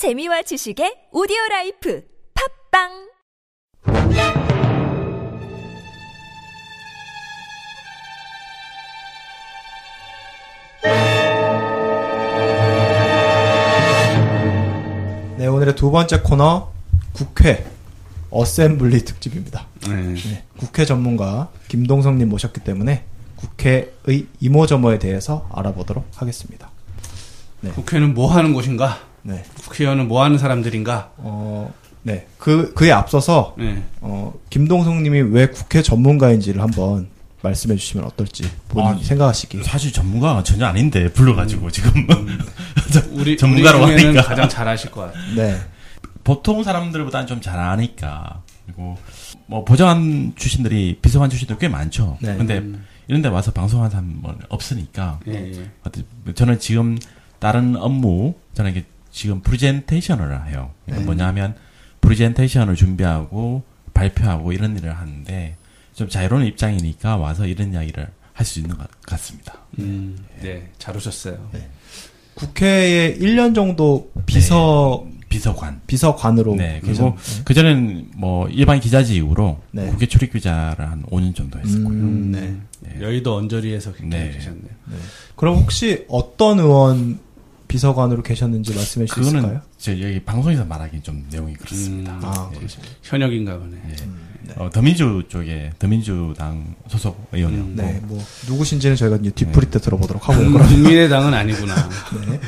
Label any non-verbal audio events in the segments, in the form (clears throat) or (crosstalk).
재미와 지식의 오디오 life 팟빵 네, 오늘의 두 번째 코너 국회 assembly 특집입니다. 네. 네, 국회 전문가 김동성님 모셨기 때문에 국회의 이모저모에 대해서 알아보도록 하겠습니다. 국회는 뭐 하는 곳인가? 네, 국회의원은 뭐 하는 사람들인가? 어, 네, 그 그에 앞서서 네. 어, 김동성 님이 왜 국회 전문가인지를 한번 말씀해 주시면 어떨지 본인 아, 이 생각하시기. 사실 전문가가 전혀 아닌데 불러가지고 지금 (laughs) 우리 전문가라고 우리 하니까. 가장 잘하실 것 같아요. 네, 보통 사람들보다는 좀잘 아니까 그리고 뭐 보좌관 출신들이 비서관 출신들 꽤 많죠. 네. 근데 이런데 와서 방송하는 사람은 없으니까 예, 예. 어떤- 저는 지금 다른 업무 저는 이게 지금 프레젠테이션을 해요. 그러니까 뭐냐면 프레젠테이션을 준비하고 발표하고 이런 일을 하는데 좀 자유로운 입장이니까 와서 이런 이야기를 할 수 있는 것 같습니다. 음, 네, 잘 오셨어요. 국회에 1년 정도 비서 비서관. 비서관으로 네. 그리고 그 전에는 뭐 일반 기자직으로 네. 국회 출입 기자를 한 5년 정도 했었고요. 음, 네. 네. 여의도 언저리에서 네. 계셨네요. 그럼 혹시 어떤 의원 비서관으로 계셨는지 말씀해 주실 수 있을까요? 저 여기 방송에서 말하기 좀 내용이 그렇습니다. 음, 아, 예. 현역인가 보네. 예. 어, 더민주 쪽에 더민주당 소속 의원이었고 네, 뭐 누구신지는 저희가 이제 뒷풀이 때 들어보도록 하고요. 그럼 국민의당은 아니구나. (laughs) 네.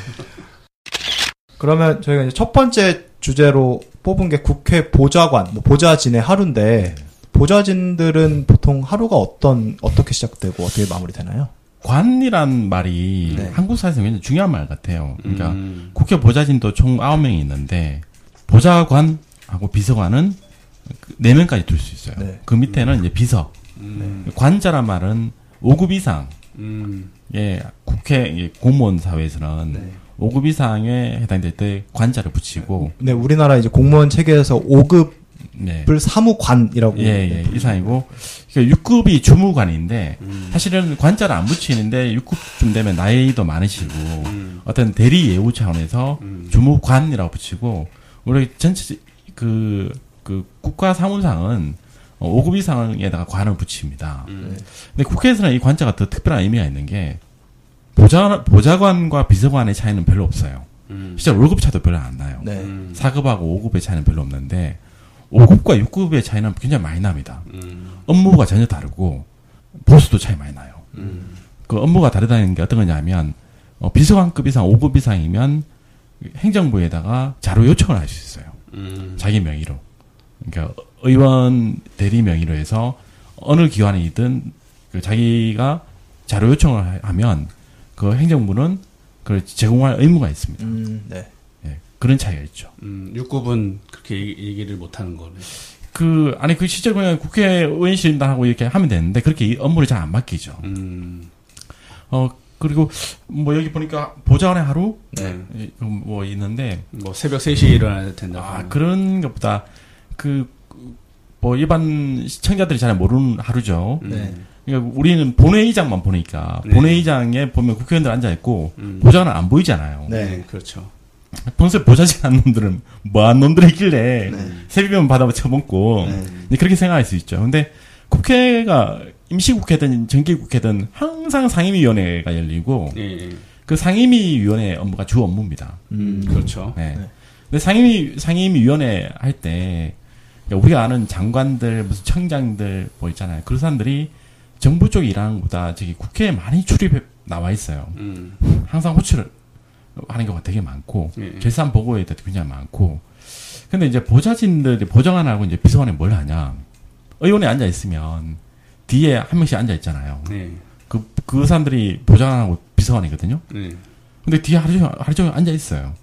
그러면 저희가 이제 첫 번째 주제로 뽑은 게 국회 보좌관, 뭐 보좌진의 하루인데 보좌진들은 보통 하루가 어떤 어떻게 시작되고 어떻게 마무리되나요? 관이란 말이 네. 한국 사회에서 굉장히 중요한 말 같아요. 그러니까 음, 국회 보좌진도 총 9명이 있는데 보좌관하고 비서관은 4명까지 둘 수 있어요. 네. 그 밑에는 이제 비서. 음, 관자란 말은 5급 이상 음, 예, 국회 예, 공무원 사회에서는 네. 5급 이상에 해당될 때 관자를 붙이고 네, 우리나라 이제 공무원 체계에서 5급을 네. 사무관이라고 예, 예, 이상이고 그러니까 6급이 주무관인데 음. 사실은 관자를 안 붙이는데 6급쯤 되면 나이도 많으시고 음. 어떤 대리 예우 차원에서 음. 주무관이라고 붙이고 우리 전체 그, 그 국가 사무상은 5급 이상에다가 관을 붙입니다. 음. 근데 국회에서는 이 관자가 더 특별한 의미가 있는 게 보좌, 보좌관과 비서관의 차이는 별로 없어요. 음. 실제 월급 차도 별로 안 나요. 네. 음. 4급하고 5급의 차이는 별로 없는데 5급과 6급의 차이는 굉장히 많이 납니다. 음. 업무가 전혀 다르고 보수도 차이 많이 나요. 음. 그 업무가 다르다는 게 어떤 거냐면 어, 비서관급 이상 5급 이상이면 행정부에다가 자료 요청을 할 수 있어요. 음. 자기 명의로. 그러니까 의원 대리 명의로 해서 어느 기관이든 그 자기가 자료 요청을 하- 하면 그 행정부는 그걸 제공할 의무가 있습니다. 음, 네. 예, 그런 차이가 있죠. 음, 6급은 그렇게 얘기- 얘기를 못 하는 거네. 그 아니 그 실제로 그냥 국회의원실장하고 이렇게 하면 되는데 그렇게 이 업무를 잘 안 맡기죠. 음. 어 그리고 뭐 여기 보니까 보좌관의 하루 네. 예, 뭐 있는데 뭐 새벽 3시에 일어나야 된다. 아 그런 것보다 그 뭐 일반 시청자들이 잘 모르는 하루죠. 네. 그러니까 우리는 본회의장만 보니까 네. 본회의장에 보면 국회의원들 앉아 있고 음. 보좌관은 안 보이잖아요. 네. 네, 그렇죠. 평소에 보좌진 한 놈들은 뭐한 놈들이 있길래 네. 세비면 받아 쳐 먹고 네. 그렇게 생각할 수 있죠. 근데 국회가 임시국회든 정기국회든 항상 상임위원회가 열리고 예, 예. 그 상임위위원회 업무가 주 업무입니다. 음, 그렇죠. 네. 네. 근데 상임위 상임위원회 할 때 우리가 아는 장관들 무슨 청장들 뭐 있잖아요. 그런 사람들이 정부 쪽 일하는 것보다 저기 국회에 많이 출입해 나와 있어요. 음. 항상 호출을 하는 경우가 되게 많고 예. 결산 보고에도 굉장히 많고. 근데 이제 보좌진들이 보좌관하고 이제 비서관이 뭘 하냐? 의원에 앉아 있으면 뒤에 한 명씩 앉아 있잖아요. 네. 그, 그 사람들이 보좌관하고 비서관이거든요. 네. 근데 뒤에 하루 종일, 하루 종일 앉아 있어요.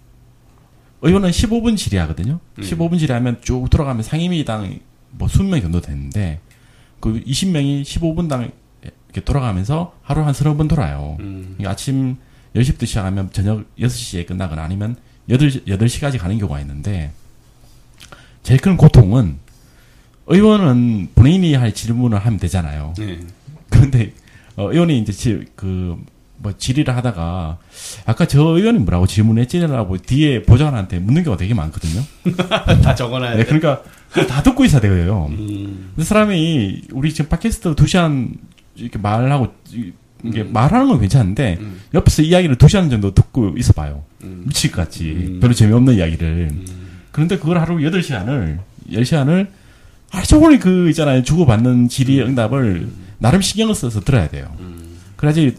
의원은 15분 질의하거든요. 음. 15분 질의하면 쭉 돌아가면 상임위당 뭐 20명 정도 되는데 그 20명이 15분당 이렇게 돌아가면서 하루 한 서너 번 돌아요. 음. 그러니까 아침 10시부터 시작하면 저녁 6시에 끝나거나 아니면 8, 8시까지 가는 경우가 있는데 제일 큰 고통은 의원은 본인이 할 질문을 하면 되잖아요. 네. 그런데 어, 의원이 이제 지- 그뭐 질의를 하다가 아까 저 의원이 뭐라고 질문했지라고 뒤에 보좌관한테 묻는 경우가 되게 많거든요. (laughs) 다 적어놔야 네, 돼. 그러니까 다 듣고 있어야 돼요. 음. 그 사람이 우리 지금 팟캐스트 두 시간 이렇게 말하고 이- 이게 음. 말하는 건 괜찮은데 음. 옆에서 이야기를 두 시간 정도 듣고 있어봐요. 음. 미칠 것 같지. 음. 별로 재미없는 이야기를. 그런데 그걸 하루 여덟 시간을 10시간을 하루 종일 그 있잖아요. 주고받는 질의 응답을 나름 신경을 써서 들어야 돼요. 음. 그래야지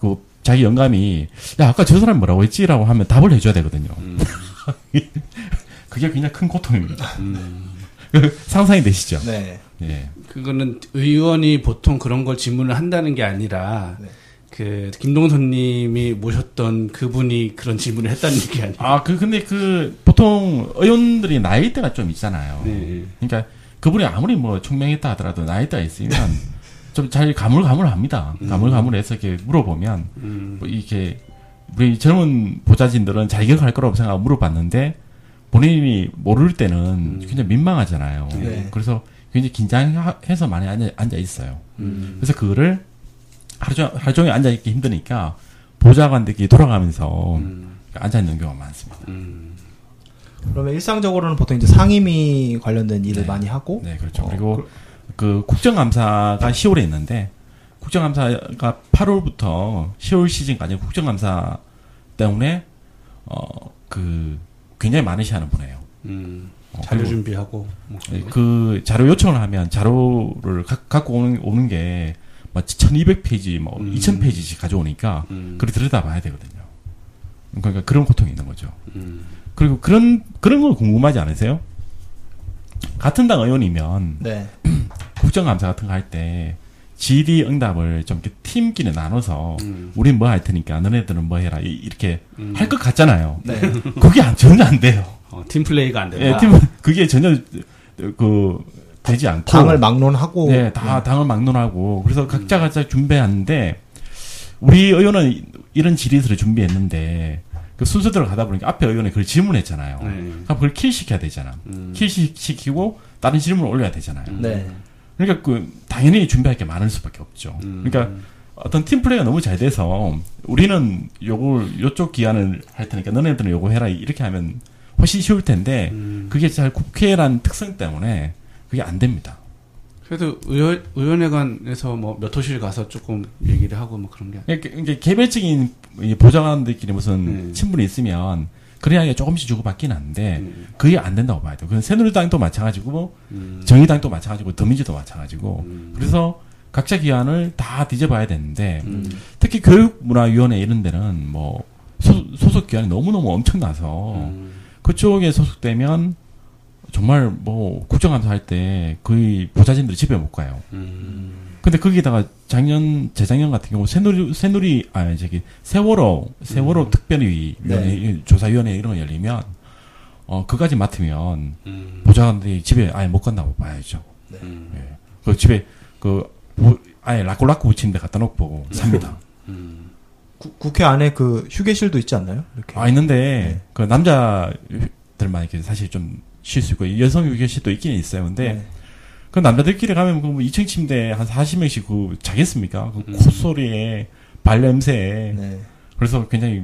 그 자기 영감이 야 아까 저 사람이 뭐라고 했지라고 하면 답을 해줘야 되거든요. 음. (laughs) 그게 굉장히 큰 고통입니다. 음. (laughs) 상상이 되시죠? 네. 예. 그거는 의원이 보통 그런 걸 질문을 한다는 게 아니라 네. 그 김동선님이 모셨던 그분이 그런 질문을 했다는 얘기 아니에요? 아, 그, 근데 그, 보통 의원들이 나이대가 좀 있잖아요. 네. 그러니까 그분이 아무리 뭐 총명했다 하더라도 나이대가 있으면 좀 잘 가물가물합니다. 가물가물해서 이렇게 물어보면 음. 뭐 이렇게 우리 젊은 보좌진들은 잘 기억할 거라고 생각하고 물어봤는데 본인이 모를 때는 굉장히 민망하잖아요. 네. 그래서 굉장히 긴장해서 많이 앉아, 앉아 있어요. 음. 그래서 그거를 하루 종일, 하루 종일 앉아 있기 힘드니까 보좌관들끼리 돌아가면서 음. 앉아 있는 경우가 많습니다. 음. 그러면 일상적으로는 보통 이제 상임위 관련된 일을 네. 많이 하고 네, 그렇죠. 어, 그리고 그 국정감사가 10월에 있는데 국정감사가 8월부터 10월 시즌까지 국정감사 때문에 어 그 굉장히 많은 시간을 보내요. 음. 어, 자료 준비하고 뭐 그런 거. 그 자료 요청을 하면 자료를 가, 갖고 오는, 오는 게, 뭐, 1200페이지, 뭐, 음. 2000페이지씩 가져오니까, 음. 그걸 들여다봐야 되거든요. 그러니까 그런 고통이 있는 거죠. 음. 그리고 그런, 그런 거 궁금하지 않으세요? 같은 당 의원이면, 네. (clears throat) 국정감사 같은 거 할 때, 질의 응답을 좀 이렇게 팀끼리 나눠서, 음. 우린 뭐 할 테니까, 너네들은 뭐 해라, 이- 이렇게 음. 할것 같잖아요. 네. 그게 안, 전혀 안 돼요. 어, 팀 플레이가 안 된다. 예, 팀은, 그게 전혀, 그, 되지 않고. 당을 막론하고 네, 다 당을 막론하고 그래서 각자 각자 준비하는데 우리 의원은 이런 질의서를 준비했는데 그 순서대로 가다 보니까 앞에 의원이 그걸 질문했잖아요. 네. 그럼 그걸 kill 시켜야 되잖아. 음. kill 시- 시키고 다른 질문을 올려야 되잖아요. 네. 그러니까 그 당연히 준비할 게 많을 수밖에 없죠. 음. 그러니까 어떤 팀 플레이가 너무 잘 돼서 우리는 요걸 요쪽 기한을 할 테니까 너네들은 요거 해라 이렇게 하면 훨씬 쉬울 텐데 음. 그게 잘 국회란 특성 때문에 그게 안 됩니다. 그래도 의원, 의원회관에서 뭐 몇 호실 가서 조금 얘기를 하고 뭐 그런 게. 이게, 개별적인 이 보좌관들끼리 무슨 음. 친분이 있으면 이야기가 조금씩 주고받긴 하는데 음. 그게 안 된다고 봐야 돼요. 그건 새누리당도 마찬가지고 음. 정의당도 마찬가지고 더민주도 마찬가지고 음. 그래서 각자 기관을 다 뒤져봐야 되는데 음. 특히 교육문화위원회 이런 데는 뭐 소, 소속 기관이 너무너무 엄청나서 음. 그쪽에 소속되면 정말 뭐 국정감사 할 때 거의 보좌진들이 집에 못 가요. 음. 근데 거기다가 작년 재작년 같은 경우 새누리 새누리 아 저기 세월호 세월호 음. 특별위 위원회 조사위원회 이런 거 열리면 어 그까지 맡으면 음. 보좌관들이 집에 아예 못 간다고 봐야죠. 음. 예. 그 집에 그 뭐, 아예 라꾸라꾸 붙인 데 갖다 놓고 삽니다. 음. 구- 국회 안에 그 휴게실도 있지 않나요? 이렇게. 아 있는데 그 남자들만 이렇게 사실 좀 쉴 수 있고 여성 유교실도 있긴 있어요. 근데 네. 그 남자들끼리 가면 그 2층 침대 한 40명씩 그 자겠습니까? 그 음. 콧소리에 발냄새에 네. 그래서 굉장히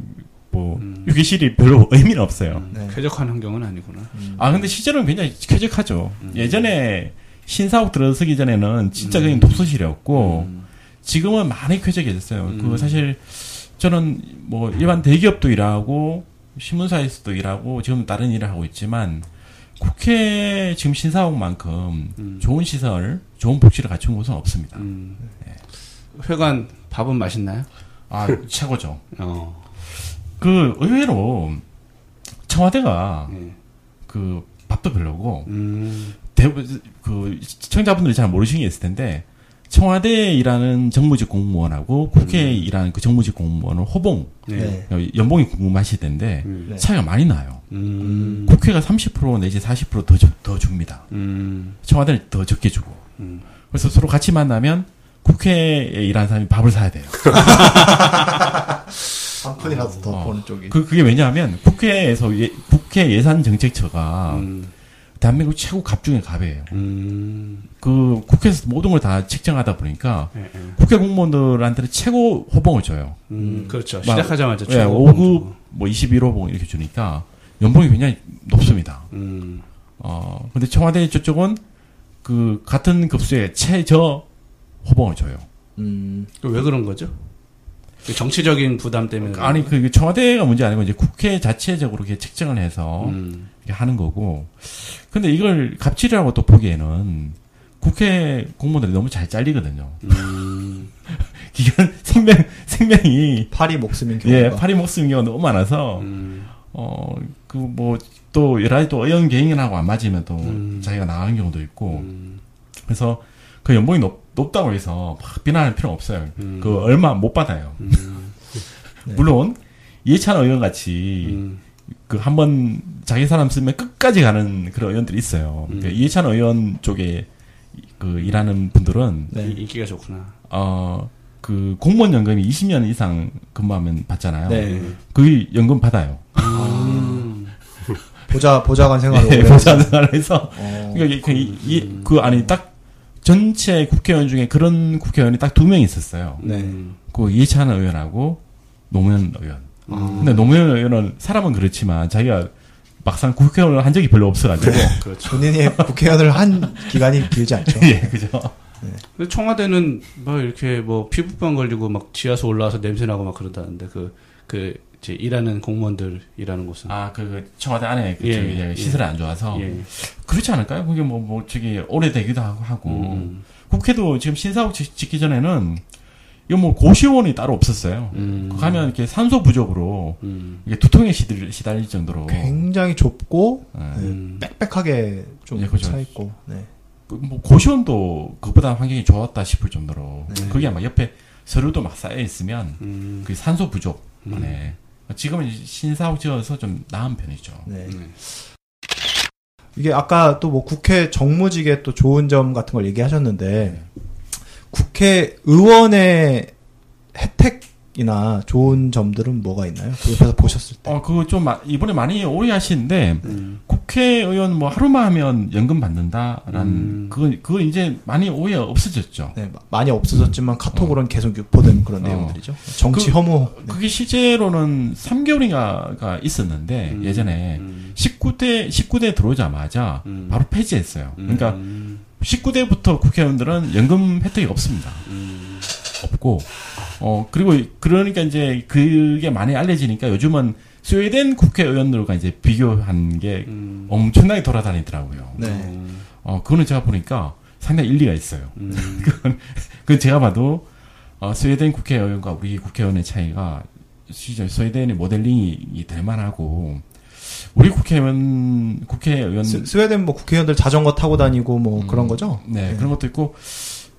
뭐 음. 유기실이 별로 (laughs) 의미는 없어요. 음. 네. 쾌적한 환경은 아니구나. 음. 아 근데 실제로는 굉장히 쾌적하죠. 음. 예전에 신사옥 들어서기 전에는 진짜 음. 그냥 독서실이었고 음. 지금은 많이 쾌적해졌어요. 음. 그 사실 저는 뭐 일반 대기업도 일하고 신문사에서도 일하고 지금 다른 일을 하고 있지만 국회 지금 신사옥만큼 음. 좋은 시설, 좋은 복지를 갖춘 곳은 없습니다. 음. 회관 밥은 맛있나요? 아 (laughs) 최고죠. 어. 그 의외로 청와대가 예. 그 밥도 별로고 음. 대부분 그 시청자분들이 잘 모르시는 게 있을 텐데 청와대에 일하는 정무직 공무원하고 국회에 일하는 그 정무직 공무원은 호봉 네. 네. 연봉이 궁금하실 텐데 음. 네. 차이가 많이 나요. 음. 국회가 30% 내지 40%더 더 줍니다. 음. 청와대는 더 적게 주고. 음. 그래서 서로 같이 만나면 국회에 일하는 사람이 밥을 사야 돼요. (laughs) 한 푼이라도 더 어. 버는 쪽이. 그 그게 왜냐하면 국회에서 예, 국회 예산 정책처가 음. 대한민국 최고 갑 중에 갑이에요. 음. 그 국회에서 모든 걸 다 책정하다 보니까 예, 예. 국회 공무원들한테는 최고 호봉을 줘요. 음, 그렇죠. 막- 시작하자마자 예, 최고 5급 뭐 21호봉 이렇게 주니까 연봉이 굉장히 높습니다. 음. 어, 근데 청와대 저쪽은 그 같은 급수의 최저 호봉을 줘요. 음, 왜 그런 거죠? 그 정치적인 부담 때문에. 아니 그 청와대가 문제 아니고 이제 국회 자체적으로 이렇게 책정을 해서 음. 이렇게 하는 거고. 근데 이걸 갑질이라고 또 보기에는 국회 공무원들이 너무 잘 잘리거든요. 음. (laughs) 기간 생명 생명이 팔이 목숨인 경우가. 예 팔이 목숨인 경우가 너무 많아서 음. 어그 뭐 또 여러 가지 또 의원 개인하고 안 맞으면 또 음. 자기가 나가는 경우도 있고 음. 그래서 그 연봉이 높, 높다고 해서 막 비난할 필요 없어요. 음. 그 얼마 못 받아요. 음. 네. (laughs) 물론 이해찬 의원 같이 음. 그 한 번 자기 사람 쓰면 끝까지 가는 그런 의원들이 있어요. 음. 그 이해찬 의원 쪽에 그 일하는 분들은 네. 이- 인기가 좋구나. 어 그 공무원 연금이 20년 이상 근무하면 받잖아요. 네. 그 연금 받아요. 음. (laughs) 보좌 보좌관 생활을 예, 오래 보좌 해서. 생활을 해서 어, 그러니까 그, 이- 이- 그 아니 딱 전체 국회의원 중에 그런 국회의원이 딱 두 명 있었어요. 네. 그 이해찬 의원하고 노무현 의원. 음. 근데 노무현 의원은 사람은 그렇지만 자기가 막상 국회의원을 한 적이 별로 없어가지고 그렇죠. (laughs) 본인이 국회의원을 한 기간이 길지 않죠. (laughs) 예 그죠. 근데 청와대는 막 이렇게 뭐 피부병 걸리고 막 지하수 올라와서 냄새 나고 막 그러다는데 그, 그, 이제 일하는 공무원들 일하는 곳은. 아그 그 청와대 안에 그 예, 저기 예. 시설이 안 좋아서 예. 그렇지 않을까요? 그게 뭐뭐 저기 오래되기도 하고 하고 음. 국회도 지금 신사옥 짓- 짓기 전에는 이거 뭐 고시원이 따로 없었어요. 음. 가면 이렇게 산소 부족으로 음. 이게 두통에 시들, 시달릴 정도로 굉장히 좁고 예. 네, 음. 빽빽하게 좀 예, 그죠. 차 있고. 네. 그뭐 고시원도 그보다 환경이 좋았다 싶을 정도로 네. 그게 막 옆에 서류도 막 쌓여 있으면 음. 그 산소 부족만에 지금은 이제 신사옥 지어서 좀 나은 편이죠. 네. 네. 이게 아까 또 뭐 국회 정무직의 또 좋은 점 같은 걸 얘기하셨는데 국회의원의 혜택이나 좋은 점들은 뭐가 있나요? 그 옆에서 보셨을 때. 어, 그거 좀 마- 이번에 많이 오해하시는데 음. 국회의원 뭐 하루만 하면 연금 받는다라는 음. 그거 그거 이제 많이 오해 없어졌죠. 네, 마- 많이 없어졌지만 카톡으로는 계속 유포된 그런 어. 내용들이죠. 정치 그- 혐오. 네. 그게 실제로는 3개월인가가 있었는데 음. 예전에 음. 19대 19대 들어오자마자 음. 바로 폐지했어요. 그러니까 음. 19대부터 국회의원들은 연금 혜택이 없습니다. 음. 없고 어 그리고 그러니까 이제 그게 많이 알려지니까 요즘은 스웨덴 국회의원들과 이제 비교한 게 음. 엄청나게 돌아다니더라고요. 네. 음. 어 그거는 제가 보니까 상당히 일리가 있어요. 음. (laughs) 그 제가 봐도 어, 스웨덴 국회의원과 우리 국회의원의 차이가 스웨덴의 모델링이 될 만하고 우리 국회의원 국회의원 스, 스웨덴 뭐 국회의원들 자전거 타고 다니고 뭐 음. 그런 거죠? 네, 그런 것도 있고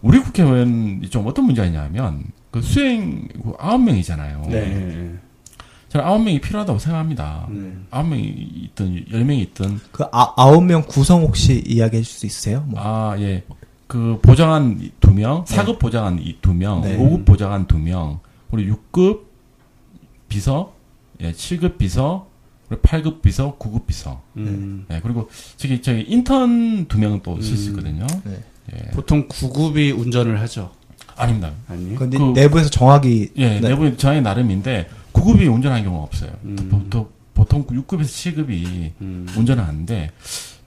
우리 국회의원이 좀 어떤 문제가 있냐면 그 수행 아홉 명이잖아요. 네. 저는 아홉 명이 필요하다고 생각합니다. 음. 아홉 명이 있든 열 명이 있든 그 아, 아홉 명 구성 혹시 이야기해 줄 수 있으세요? 뭐. 아 예. 그 보장한 두 명, 사급 보장한 이두 명, 네. 오 5급 보장한 두 명, 그리고 6급 비서, 예, 7급 비서, 8급 비서, 9급 비서. 음. 예, 그리고 저기 저기 인턴 두 명은 또쓸수 음. 있거든요. 네. 예. 보통 구급이 운전을 하죠. 아닙니다. 아니. 근데 그- 내부에서 정확히 예, 네. 내부 저의 나름인데 9급이 운전하는 경우가 없어요. 음. 보통 보통 6급에서 7급이 음. 운전을 하는데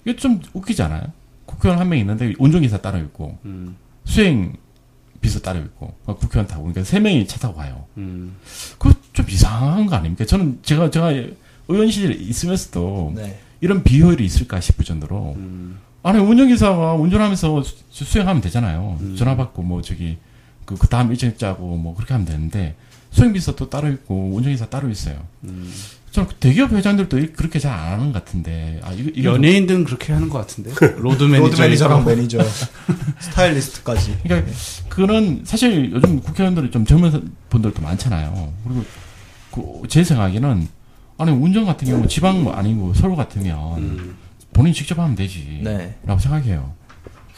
이게 좀 웃기잖아요. 국회의원 한 명 있는데 운전기사 따로 있고 음. 수행 비서 따로 있고 어, 국회의원 타고 그러니까 세 명이 차 타고 가요. 음. 그거 좀 이상한 거 아닙니까? 저는 제가 제가 의원실에 있으면서도 네. 이런 비효율이 있을까 싶을 정도로 음. 아니 운전기사가 운전하면서 수- 수행하면 되잖아요. 음. 전화 받고 뭐 저기 그, 그 다음 일정 짜고 뭐 그렇게 하면 되는데 수행비서 또 따로 있고 운전기사 따로 있어요. 음. 저는 그 대기업 회장들도 이- 그렇게 잘 안 하는 것 같은데 아 이거 이거 연예인들은 그렇게 하는 것 같은데. (laughs) 로드 매니저. 로드 매니저랑 매니저, (laughs) 스타일리스트까지. 그러니까 그거는 사실 요즘 국회의원들이 좀 젊은 분들도 많잖아요. 그리고 그 제 생각에는 아니 운전 같은 경우 지방 뭐 아니고 서울 같으면 음. 본인 이 직접 하면 되지. 네. 라고 생각해요.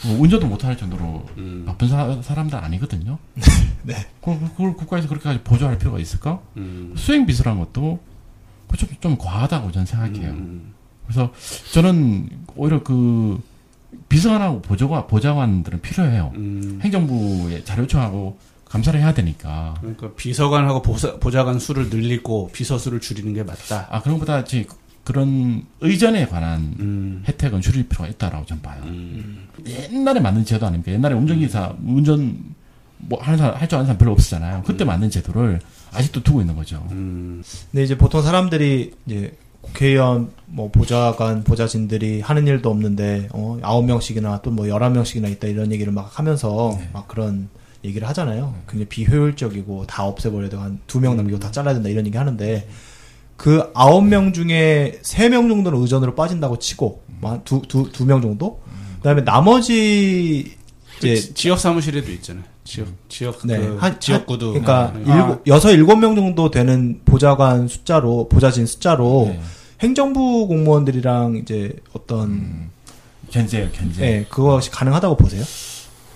뭐 운전도 못할 정도로 음. 바쁜 사, 사람들 아니거든요. (laughs) 네. 그걸, 그걸 국가에서 그렇게까지 보조할 필요가 있을까? 음. 수행 비서란 것도 그 좀, 좀 과하다고 저는 생각해요. 음. 그래서 저는 오히려 그 비서관하고 보좌관, 보좌관들은 필요해요. 음. 행정부에 자료 요청하고 감사를 해야 되니까. 그러니까 비서관하고 보사, 보좌관 수를 늘리고 비서 수를 줄이는 게 맞다. 아, 그런 것보다 지 그런 의전에 관한 음. 혜택은 줄일 필요가 있다라고 저는 봐요. 음. 옛날에 만든 제도 아닙니까? 옛날에 운전기사, 운전, 뭐, 하는 사람, 할 줄 아는 사람 별로 없었잖아요. 그때 만든 제도를 아직도 두고 있는 거죠. 음. 근데 이제 보통 사람들이 이제 국회의원 뭐 보좌관 보좌진들이 하는 일도 없는데 어 아홉 명씩이나 또 뭐 열한 명씩이나 있다 이런 얘기를 막 하면서 네. 막 그런 얘기를 하잖아요. 굉장히 비효율적이고 다 없애버려야 되고 한 두 명 남기고 다 잘라야 된다 이런 얘기 하는데 그 아홉 명 중에 세 명 정도는 의전으로 빠진다고 치고 두두 두 명 정도 그다음에 나머지 그 이제 지- 지역 사무실에도 있잖아요. 지역 지역 네. 그 한- 지역구도 그러니까 네. 일곱 여섯 일곱 명 정도 되는 보좌관 숫자로 보좌진 숫자로 네. 행정부 공무원들이랑 이제 어떤 음, 견제예요, 견제. 예 그것이 가능하다고 보세요?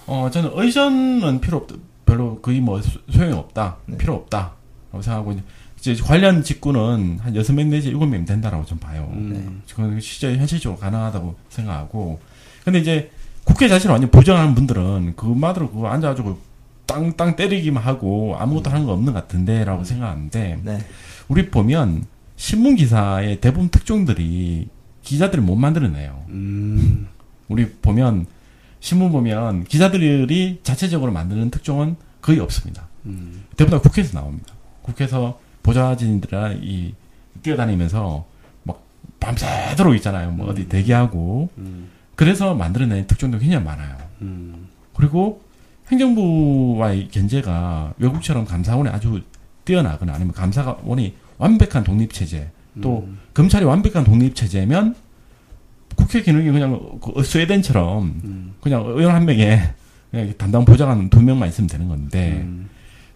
어, 저는 의전은 필요 없, 별로 거의 뭐 소- 소용이 없다. 네. 필요 없다. 라고 생각하고, 이제 관련 직구는 한 여섯 명 내지 일곱 명 되다라고 좀 봐요. 음. 그건 실제 현실적으로 가능하다고 생각하고. 근데 이제 국회 자체를 완전 부정하는 분들은 그마저로 그거 앉아가지고 땅 땅 때리기만 하고 아무것도 하는 거 없는 것 같은데 라고 생각하는데 네. 우리 보면 신문 기사의 대부분 특종들이 기자들이 못 만들어내요. 음. 우리 보면 신문 보면 기자들이 자체적으로 만드는 특종은 거의 없습니다. 음. 대부분 다 국회에서 나옵니다. 국회에서 보좌진들이 이 뛰어다니면서 막 밤새도록 있잖아요. 뭐 어디 대기하고 음. 그래서 만들어낸 특종도 굉장히 많아요. 음. 그리고 행정부와의 견제가 외국처럼 감사원이 아주 뛰어나거나 아니면 감사원이 완벽한 독립 체제 또 음. 검찰이 완벽한 독립 체제면 국회 기능이 그냥 그 스웨덴처럼 음. 그냥 의원 한 명에 그냥 담당 보좌관 두 명만 있으면 되는 건데 음.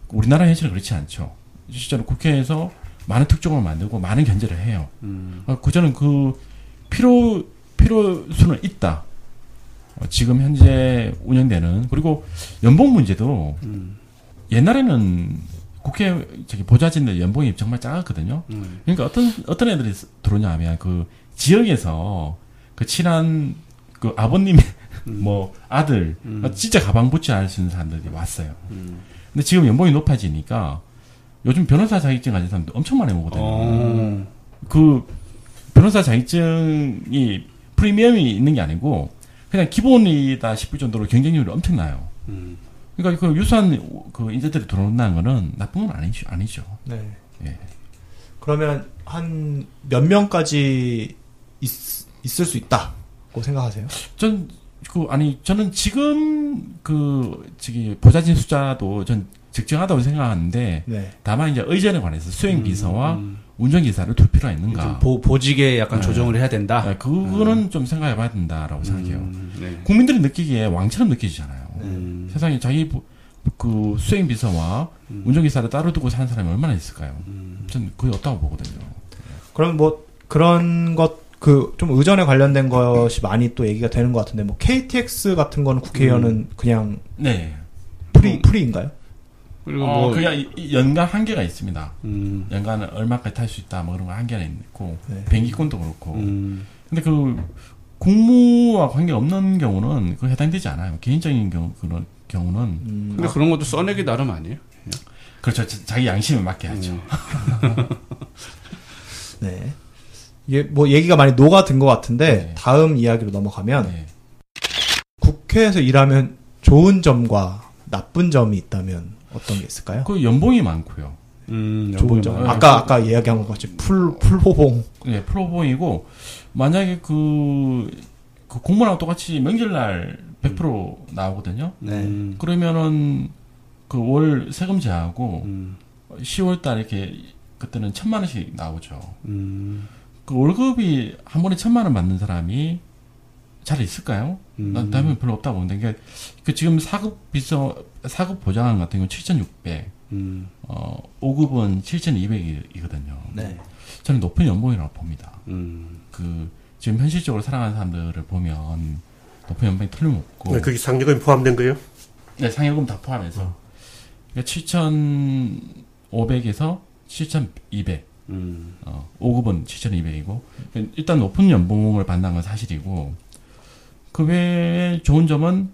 우리나라 현실은 그렇지 않죠. 실제로 국회에서 많은 특종을 만들고 많은 견제를 해요. 음. 어, 그 저는 그 필요 필요수는 있다. 어, 지금 현재 운영되는 그리고 연봉 문제도 음. 옛날에는 국회 저기 보좌진들 연봉이 정말 작았거든요. 음. 그러니까 어떤 어떤 애들이 들어오냐 하면 그 지역에서 그 친한 그 아버님의 음. (laughs) 뭐 아들 음. 어, 진짜 가방 붙지 않을 수 있는 사람들이 왔어요. 음. 근데 지금 연봉이 높아지니까 요즘 변호사 자격증 가진 사람들 엄청 많이 오거든요. 어. 그 변호사 자격증이 프리미엄이 있는 게 아니고 그냥 기본이다 싶을 정도로 경쟁률이 엄청나요. 음. 그러니까 그 유수한 그 인재들이 들어온다는 거는 나쁜 건 아니죠. 아니죠. 네. 예. 그러면 한 몇 명까지 있, 있을 수 있다고 생각하세요? 전, 그, 아니, 저는 지금, 그, 저기, 보좌진 숫자도 전 적정하다고 생각하는데, 네. 다만 이제 의전에 관해서 수행 비서와 음. 운전기사를 둘 필요가 있는가. 좀 보, 보직에 약간 네. 조정을 해야 된다. 네, 그거는 좀 생각해 봐야 된다라고 생각해요. 음. 네. 국민들이 느끼기에 왕처럼 느끼잖아요. 음. 세상에 자기, 부- 그, 수행 비서와 음. 운전기사를 따로 두고 사는 사람이 얼마나 있을까요? 음. 전 거의 없다고 보거든요. 그럼 뭐 그런 것 그 좀 의전에 관련된 것이 많이 또 얘기가 되는 것 같은데 뭐 KTX 같은 거는 국회의원은 그냥 네. free free인가요? 그리고 어, 뭐이 연간 한계가 있습니다. 음. 연간 얼마까지 탈 수 있다, 뭐 그런 거 한계가 있고, 네. 비행기권도 그렇고. 음. 근데 그 국무와 관계 없는 경우는 그 해당되지 않아요. 개인적인 경우 그런 경우는 음, 근데 그런 것도 써내기 나름 아니에요? 그렇죠. 자- 자기 양심에 맞게 하죠. 음. (laughs) 네. 이게 뭐 얘기가 많이 녹아든 것 같은데 네. 다음 이야기로 넘어가면 네. 국회에서 일하면 좋은 점과 나쁜 점이 있다면 어떤 게 있을까요? 그 연봉이 많고요. 음. 좋은 점. 아까 아까 이야기한 것 같이 풀 풀호봉. 네, 프로보이고 만약에 그, 그 공무원하고 똑같이 명절날 100% 나오거든요. 네. 음. 그러면은 그 월 세금 제하고 음. 10월 달 이렇게 그때는 천만 원씩 나오죠. 음. 그 월급이 한 번에 천만 원 받는 사람이 잘 있을까요? 음. 난 다음에 별로 없다고 보는데 그러니까 그 지금 4급 비서 4급 보장한 같은 경우 7,600, 음. 어 5급은 7,200이거든요. 네. 저는 높은 연봉이라고 봅니다. 음. 그 지금 현실적으로 살아가는 사람들을 보면 높은 연봉이 틀림없고 네, 그게 상여금이 포함된 거예요? 네, 상여금 다 포함해서 그러니까 7,500에서 7,200 음. 어, 5급은 7,200이고 일단 높은 연봉을 받는 건 사실이고 그 외에 좋은 점은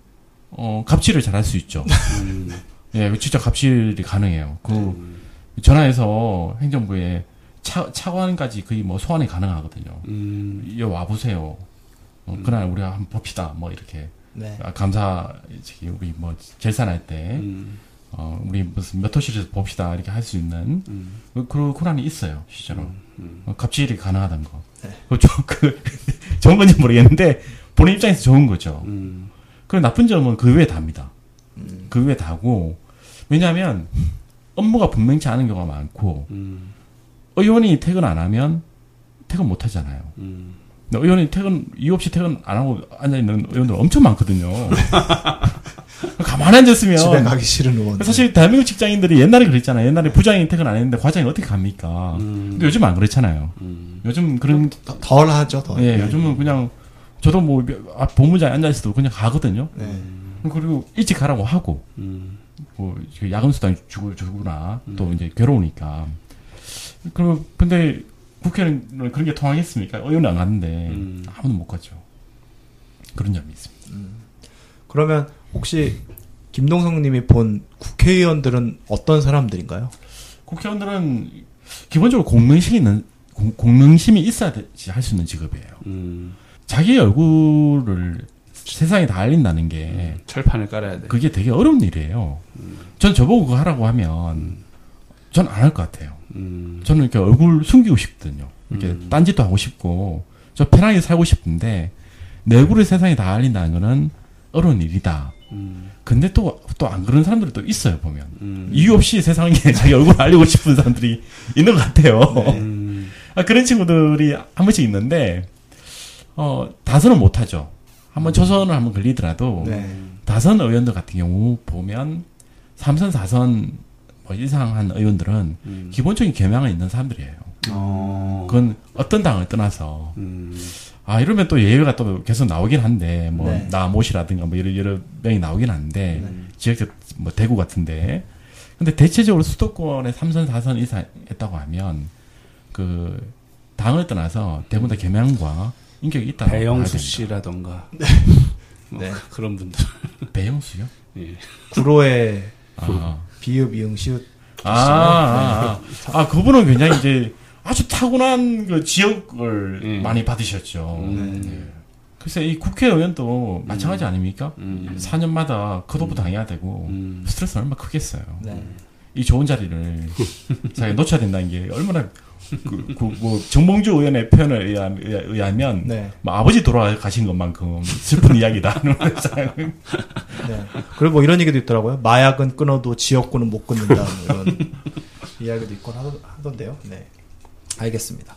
어, 갑질을 잘할 수 있죠. 음. 예, 진짜 갑질이 가능해요. 그 음. 전화해서 행정부에 차, 차관까지 거의 뭐 소환이 가능하거든요. 음. 이 와보세요. 어, 그날 우리가 한번 봅시다. 뭐 이렇게 네. 아, 감사 저기 우리 뭐 결산할 때 음. 어, 우리 무슨 몇 호실에서 봅시다 이렇게 할 수 있는 음. 그- 그런 권한이 있어요 실제로 음. 어, 갑질이 가능하다는 거. 네. 그, 좀, 그, (laughs) 좋은 건지 모르겠는데, 본인 입장에서 좋은 거죠. 음. 그 나쁜 점은 그 외에 답니다. 음. 그 외에 다고, 왜냐하면, 업무가 분명치 않은 경우가 많고, 음. 의원이 퇴근 안 하면 퇴근 못 하잖아요. 음. 의원이 퇴근, 이유 없이 퇴근 안 하고 앉아 있는 의원들 엄청 많거든요. (laughs) (laughs) 가만히 앉았으면. 집에 가기 싫은 의원. 사실 대한민국 직장인들이 옛날에 그랬잖아요. 옛날에 부장이 퇴근 안 했는데 과장이 어떻게 갑니까? 음. 근데 요즘 안 그렇잖아요. 음. 요즘 그런 더- 덜 하죠, 더. 예, 요즘은 그냥 저도 뭐앞 본부장에 앉아 있어도 그냥 가거든요. 네. 그리고 일찍 가라고 하고 음. 뭐 야근 수당 주고 주구나 또 이제 괴로우니까. 그리고 근데 국회는 그런 게 통하겠습니까? 의원은 안 갔는데 음. 아무도 못 갔죠. 그런 점이 있습니다. 그러면 혹시 김동성님이 본 국회의원들은 어떤 사람들인가요? 국회의원들은 기본적으로 공명심이 있는 공, 공명심이 있어야 할수 있는 직업이에요. 음. 자기 얼굴을 세상에 다 알린다는 게 철판을 깔아야 돼. 그게 되게 어려운 일이에요. 전 저보고 그거 하라고 하면 전 안 할 것 같아요. 음. 저는 이렇게 얼굴 숨기고 싶거든요. 이렇게 음. 딴짓도 하고 싶고 저 편하게 살고 싶은데 내 얼굴을 세상에 다 알린다는 거는 어려운 일이다. 음. 근데 또 또 안 그런 사람들이 또 있어요 보면 음. 이유 없이 세상에 (laughs) 자기 얼굴 을 알리고 싶은 사람들이 (laughs) 있는 것 같아요. 음. (laughs) 아, 그런 친구들이 한 번씩 있는데 어 다선은 못하죠. 한번 초선을 한번 걸리더라도 네. 다선 의원들 같은 경우 보면 삼선 사선 뭐 이상한 의원들은 음. 기본적인 겸양은 있는 사람들이에요. 어. 그건 어떤 당을 떠나서 음. 아 이러면 또 예외가 또 계속 나오긴 한데 뭐 네. 나모시라든가 뭐 여러 여러 명이 나오긴 한데 네. 지역적 뭐 대구 같은데 근데 대체적으로 수도권에 삼선 사선 이상 했다고 하면 그 당을 떠나서 대부분 다 겸양과 인격이 있다. 배영수 씨라던가. 뭐 네. 그런 분들. (laughs) 배영수요? 예. 구로의 아, 비읍, 이응, 시읒. 아, 아, 아, 아, 그분은 굉장히 이제 아주 타고난 그 지역을 음. 많이 받으셨죠. 음. 네. 글쎄 이 국회의원도 마찬가지 아닙니까? 음. 4년마다 컷오프 당해야 되고 음. 스트레스 얼마나 크겠어요. 네. 이 좋은 자리를 (laughs) 자기가 놓쳐야 된다는 게 얼마나 그, 그, 뭐 정봉주 의원의 표현을 의하, 의하- 의하면 네. 뭐 아버지 돌아가신 것만큼 슬픈 이야기다. (laughs) 네. 그리고 뭐 이런 얘기도 있더라고요. 마약은 끊어도 지역구는 못 끊는다. 뭐 이런 (laughs) 이야기도 있곤 하던, 하던데요. 네. 알겠습니다.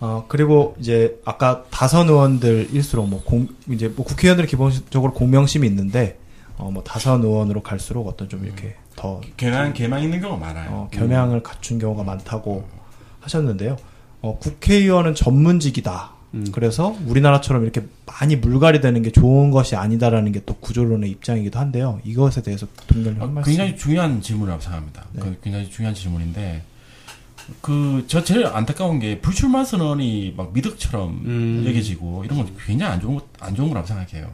어, 그리고 이제 아까 다선 의원들일수록 뭐 공, 이제 뭐 국회의원들은 기본적으로 공명심이 있는데, 어, 뭐 다선 의원으로 갈수록 어떤 좀 이렇게 더 개망 개망 있는 경우가 많아요. 어, 겸양을 갖춘 경우가 많다고 하셨는데요. 어, 국회의원은 전문직이다. 음. 그래서 우리나라처럼 이렇게 많이 물갈이 되는 게 좋은 것이 아니다라는 게 또 구조론의 입장이기도 한데요. 이것에 대해서 동결님 아, 한 말씀. 굉장히 중요한 질문이라고 생각합니다. 네. 그 굉장히 중요한 질문인데 그저 제일 안타까운 게 불출마 선언이 막 미덕처럼 음. 여겨지고 이런 건 굉장히 안 좋은 것- 안 좋은 거라고 생각해요.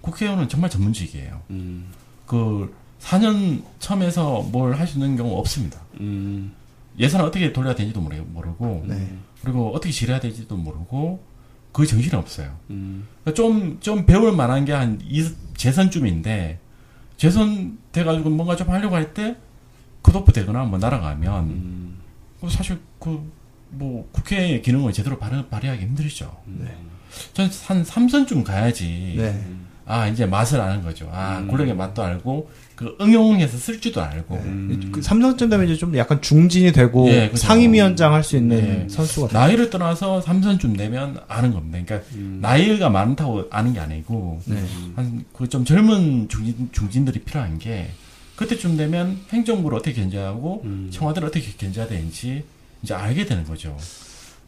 국회의원은 정말 전문직이에요. 음. 그 4년 처음에서 뭘 할 수 있는 경우 없습니다. 음. 예산을 어떻게 돌려야 되는지도 모르- 모르고 네. 그리고 어떻게 지내야 될지도 모르고 그 정신이 없어요. 음. 좀, 좀 배울 만한 게 한 재선쯤인데, 재선 돼가지고 뭔가 좀 하려고 할 때, 컷오프 되거나 뭐 날아가면, 음. 그 사실 그, 뭐, 국회의 기능을 제대로 발휘, 발휘하기 힘들죠. 네. 전한 3선쯤 가야지, 네. 아, 이제 맛을 아는 거죠. 아, 음. 권력의 맛도 알고, 그 응용해서 쓸 줄도 알고, 음. 그 삼선쯤 되면 이제 좀 약간 중진이 되고 예, 그죠. 상임위원장 할 수 있는 예. 선수가 나이를 떠나서 3선쯤 되면 아는 겁니다. 그러니까, 음. 나이가 많다고 아는 게 아니고, 네. 한그 좀 젊은 중진, 중진들이 필요한 게 그때쯤 되면 행정부를 어떻게 견제하고 음. 청와대를 어떻게 견제해야 되는지 이제 알게 되는 거죠.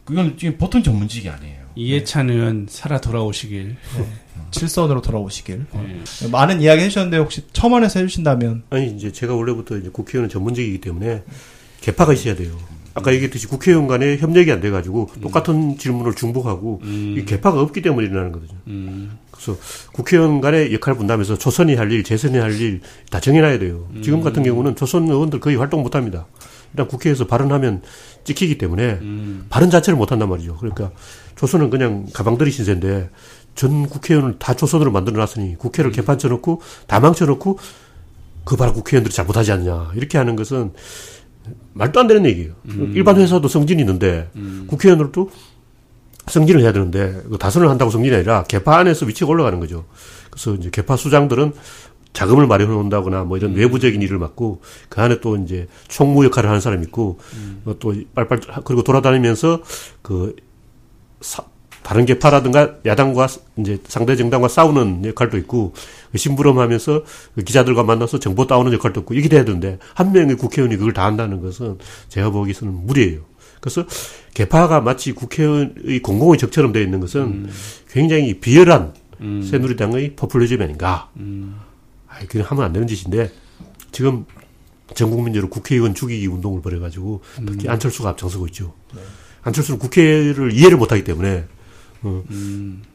그건 지금 보통 전문직이 아니에요. 이해찬 의원 살아 돌아오시길. (laughs) 칠선으로 돌아오시길. 예. 많은 이야기 해주셨는데 혹시 첨언해서 해주신다면 아니 이제 제가 원래부터 이제 국회의원은 전문직이기 때문에 개파가 있어야 돼요. 아까 얘기했듯이 국회의원 간에 협력이 안 돼가지고 똑같은 질문을 중복하고 이 개파가 없기 때문에 일어나는 거거든요. 음. 그래서 국회의원 간의 역할 분담에서 초선이 할 일, 재선이 할 일 다 정해놔야 돼요. 지금 같은 경우는 초선 의원들 거의 활동 못 합니다. 일단 국회에서 발언하면 찍히기 때문에 발언 자체를 못 한단 말이죠. 그러니까 초선은 그냥 가방들이 신세인데 전 국회의원을 다 초선으로 만들어 놨으니 국회를 개판 쳐놓고 다 망쳐놓고 그 바로 국회의원들이 잘못하지 않냐. 이렇게 하는 것은 말도 안 되는 얘기예요. 일반 회사도 성진이 있는데 국회의원들도 승진을 해야 되는데 그 다선을 한다고 승진이 아니라 개파 안에서 위치가 올라가는 거죠. 그래서 이제 개파 수장들은 자금을 마련해 온다거나 뭐 이런 외부적인 일을 맡고 그 안에 또 이제 총무 역할을 하는 사람이 있고 어, 또 빨빨 그리고 돌아다니면서 그 사- 다른 개파라든가 야당과 이제 상대 정당과 싸우는 역할도 있고 그 심부름하면서 그 기자들과 만나서 정보 따오는 역할도 있고 이게 돼야 되는데 한 명의 국회의원이 그걸 다 한다는 것은 제가 보기에서는 무리예요. 그래서 개파가 마치 국회의원의 공공의 적처럼 되어 있는 것은 굉장히 비열한 새누리당의 포퓰리즘이 아닌가. 아이, 그냥 하면 안 되는 짓인데 지금 전 국민적으로 국회의원 죽이기 운동을 벌여가지고 특히 안철수가 앞장서고 있죠. 안철수는 국회를 이해를 못하기 때문에 어,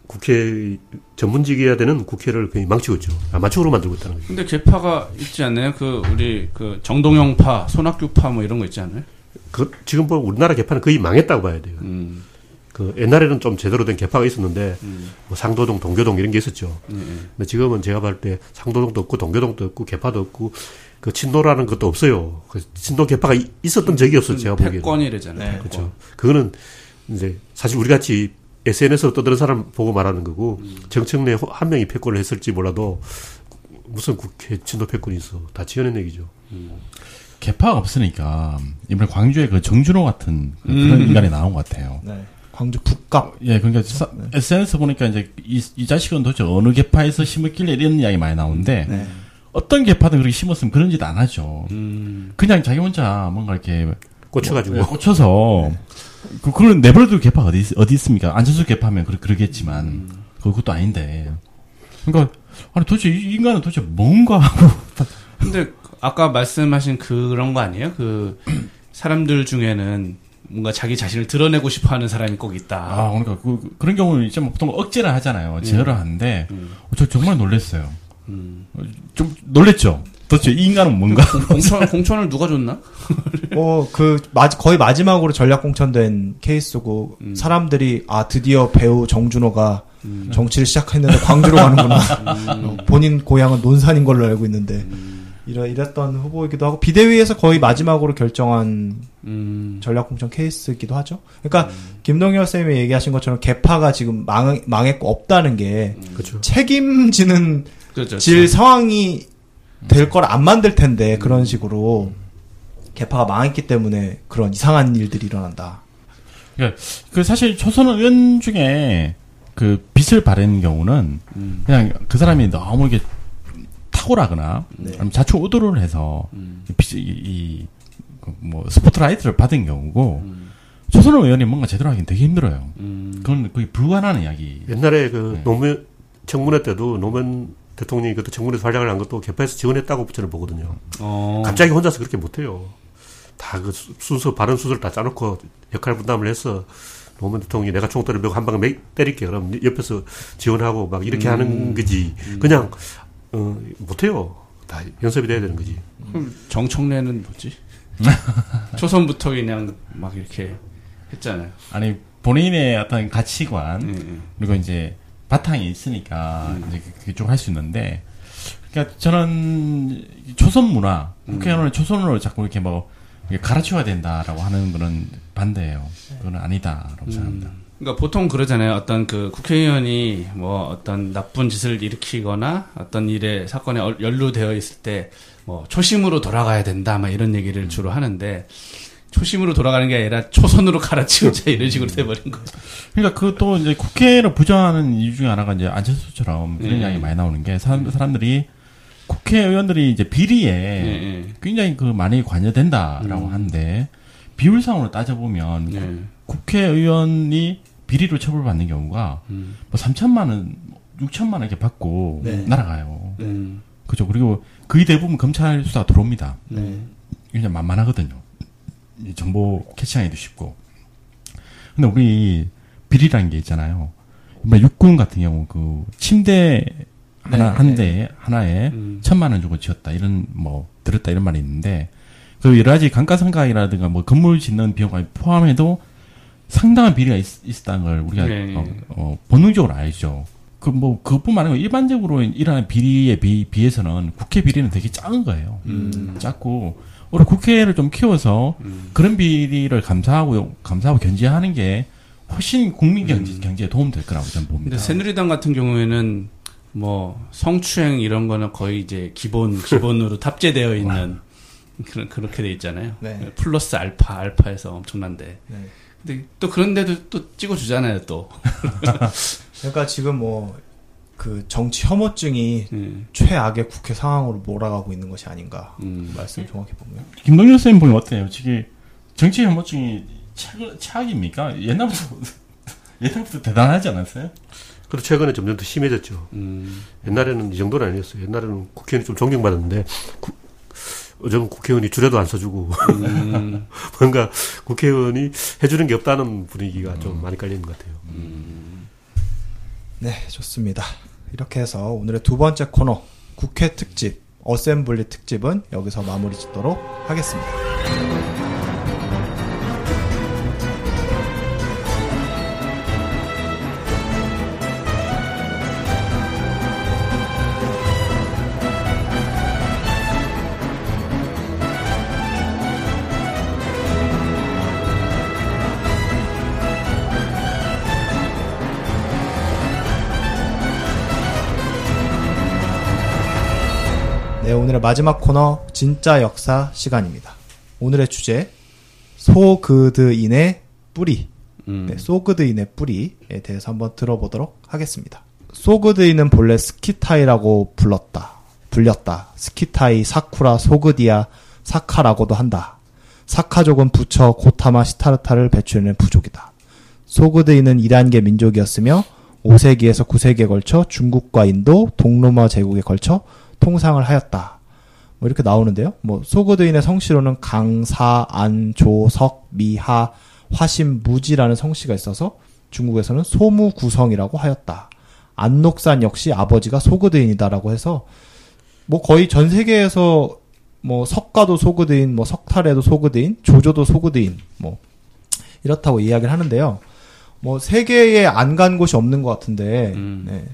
국회 전문직이어야 되는 국회를 거의 망치고 있죠. 아마추어로 만들고 있다는 거죠. 근데 개파가 있지 않나요? 그 우리 그 정동영파, 손학규파 뭐 이런 거 있지 않아요? 그 지금 보면 우리나라 개파는 거의 망했다고 봐야 돼요. 음. 그 옛날에는 좀 제대로 된 개파가 있었는데 뭐 상도동, 동교동 이런 게 있었죠. 근데 지금은 제가 봤을 때 상도동도 없고 동교동도 없고 개파도 없고 그 친노라는 것도 없어요. 그 친노 개파가 이- 있었던 적이 없어 요. 제가 보기에는. 패권이래잖아요. 네. 그렇죠. 그거는 이제 사실 우리 같이 SNS로 떠드는 사람 보고 말하는 거고 정청래 호- 한 명이 패권을 했을지 몰라도 무슨 국회 친노 패권이 있어. 다 지어낸 얘기죠. 개파가 없으니까 이번에 광주에 그 정준호 같은 그- 그런 인간이 나온 것 같아요. 네. 광주 북갑. 예, 그러니까 사- SNS 보니까 이제 이, 이 자식은 도대체 어느 개파에서 심었길래 이런 이야기 많이 나오는데 네. 어떤 개파든 그렇게 심었으면 그런 짓 안 하죠. 음. 그냥 자기 혼자 뭔가 이렇게 꽂혀가지고. 예, 꽂혀서 그 그걸 내버려둘 개파가 어디 있- 어디 있습니까? 안철수 개파면 그러, 그러겠지만 그것도 아닌데. 그러니까 아니 도대체 이 인간은 도대체 뭔가 하고 (laughs) 근데 아까 말씀하신 그런 거 아니에요? 그 사람들 중에는 뭔가 자기 자신을 드러내고 싶어 하는 사람이 꼭 있다. 아, 그러니까 그, 그런 경우는 이제 뭐 보통 억제를 하잖아요. 제어를 하는데 어, 저 정말 놀랐어요. 음. 어, 좀 놀랬죠. 도대체 이 인간은 뭔가 공천, 공천을 누가 줬나? 어, (laughs) 그, 마, 거의 마지막으로 전략 공천된 케이스고, 사람들이, 아, 드디어 배우 정준호가 정치를 시작했는데 광주로 가는구나. 어, (laughs) 본인 고향은 논산인 걸로 알고 있는데, 이러, 이랬던 후보이기도 하고, 비대위에서 거의 마지막으로 결정한 음. 전략 공천 케이스이기도 하죠. 그러니까, 김동열 쌤이 얘기하신 것처럼 개파가 지금 망, 망했고 없다는 게, 그렇죠. 책임지는 그렇죠. 질 상황이 될 걸 안 만들 텐데 그런 식으로 개파가 망했기 때문에 그런 이상한 일들이 일어난다. 그러니까 그 사실 초선 의원 중에 그 빚을 바라는 경우는 음. 그냥 그 사람이 너무 이게 탁월하거나 네. 아니면 자충 우도를 해서 음. 빚- 이, 그뭐 스포트라이트를 받은 경우고 음. 초선 의원이 뭔가 제대로 하긴 되게 힘들어요. 음. 그건 거의 불가능한 이야기. 옛날에 그 네. 노무현 청문회 때도 노무현 대통령이 그때 청문회에서 활약을 한 것도 개파에서 지원했다고 저는 보거든요. 어. 갑자기 혼자서 그렇게 못해요. 다 그 순서 발언 순서를 다 짜놓고 역할 분담을 해서 노무현 대통령이 내가 총대를 메고 한 방에 때릴게 그럼 옆에서 지원하고 막 이렇게 하는 거지. 그냥 어, 못해요. 다 연습이 돼야 되는 거지. 그럼 정청래는 뭐지? (laughs) 초선부터 그냥 막 이렇게 했잖아요. 아니 본인의 어떤 가치관 예, 예. 그리고 이제 바탕이 있으니까 이제 그게 좀할수 있는데 그러니까 저는 초선 문화 국회의원을 초선으로 자꾸 이렇게 뭐 이렇게 갈아치워야 된다라고 하는 거는 반대예요. 그거는 아니다라고 생각합니다. 그러니까 보통 그러잖아요. 어떤 그 국회의원이 뭐 어떤 나쁜 짓을 일으키거나 어떤 일에 사건에 얼- 연루되어 있을 때 뭐 초심으로 돌아가야 된다, 막 이런 얘기를 주로 하는데 초심으로 돌아가는 게 아니라 초선으로 갈아치우자 이런 식으로 돼버린 거죠. 그러니까 그 또 이제 국회를 부정하는 이유 중에 하나가 이제 안철수처럼 이런 예. 이야기 많이 나오는 게 사람, 사람들이 국회의원들이 이제 비리에 예, 예. 굉장히 그 많이 관여된다라고 음. 하는데 비율상으로 따져보면 예. 국회의원이 비리로 처벌받는 경우가 음. 뭐 3천만 원, 6천만 원 이렇게 받고 네. 날아가요. 음. 그죠. 그리고 거의 대부분 검찰 수사가 들어옵니다. 네. 그냥 만만하거든요. 이 정보 캐치하기도 쉽고. 근데 우리 비리라는 게 있잖아요. 뭐 육군 같은 경우 그 침대 하나 네, 한대 하나에 음. 천만 원 주고 지었다 이런 뭐 들었다 이런 말이 있는데 그 여러 가지 감가상각이라든가 뭐 건물 짓는 비용까지 포함해도 상당한 비리가 있, 있었다는 걸 우리가 네. 어, 어, 본능적으로 알죠. 그 뭐 그뿐만 아니고 일반적으로 일하는 비리에 비, 비해서는 국회 비리는 되게 작은 거예요. 음. 작고 우리 국회를 좀 키워서 그런 비리를 감사하고 감사하고 견제하는 게 훨씬 국민 경제, 경제에 도움 될 거라고 저는 봅니다. 근데 새누리당 같은 경우에는 뭐 성추행 이런 거는 거의 이제 기본 (laughs) 기본으로 탑재되어 있는 그런 그렇게 돼 있잖아요. 네. 플러스 알파 알파에서 엄청난데. 네. 근데 또 그런데도 또 찍어 주잖아요, 또. (laughs) 그러니까 지금 뭐 그 정치 혐오증이 음. 최악의 국회 상황으로 몰아가고 있는 것이 아닌가 음. 말씀 정확히 보면 김동률 선생님 보면 어때요? 지금 정치 혐오증이 최악, 최악입니까? 옛날부터 (laughs) 옛날부터 대단하지 않았어요? 그리고 최근에 점점 더 심해졌죠. 음. 옛날에는 이 정도는 아니었어요. 옛날에는 국회의원이 좀 존경받았는데, 구, 요즘 국회의원이 줄여도 안 써주고, 음. (laughs) 뭔가 국회의원이 해주는 게 없다는 분위기가 좀 많이 깔리는 것 같아요. 네 좋습니다 이렇게 해서 오늘의 두 번째 코너 국회 특집 어셈블리 특집은 여기서 마무리 짓도록 하겠습니다 오늘의 마지막 코너 진짜 역사 시간입니다. 오늘의 주제 소그드인의 뿌리. 음. 네, 소그드인의 뿌리에 대해서 한번 들어보도록 하겠습니다. 소그드인은 본래 스키타이라고 불렀다. 불렸다. 스키타이, 사쿠라, 소그디아, 사카라고도 한다. 사카족은 부처 고타마 시타르타를 배출해낸 부족이다. 소그드인은 이란계 민족이었으며 5세기에서 9세기에 걸쳐 중국과 인도, 동로마 제국에 걸쳐 통상을 하였다. 뭐 이렇게 나오는데요. 뭐 소그드인의 성씨로는 강사, 안, 조, 석, 미하, 화심, 무지라는 성씨가 있어서 중국에서는 소무구성이라고 하였다. 안녹산 역시 아버지가 소그드인이다라고 해서 뭐 거의 전 세계에서 뭐 석가도 소그드인, 뭐 석탈에도 소그드인, 조조도 소그드인, 뭐 이렇다고 이야기를 하는데요. 뭐 세계에 안 간 곳이 없는 것 같은데 음. 네.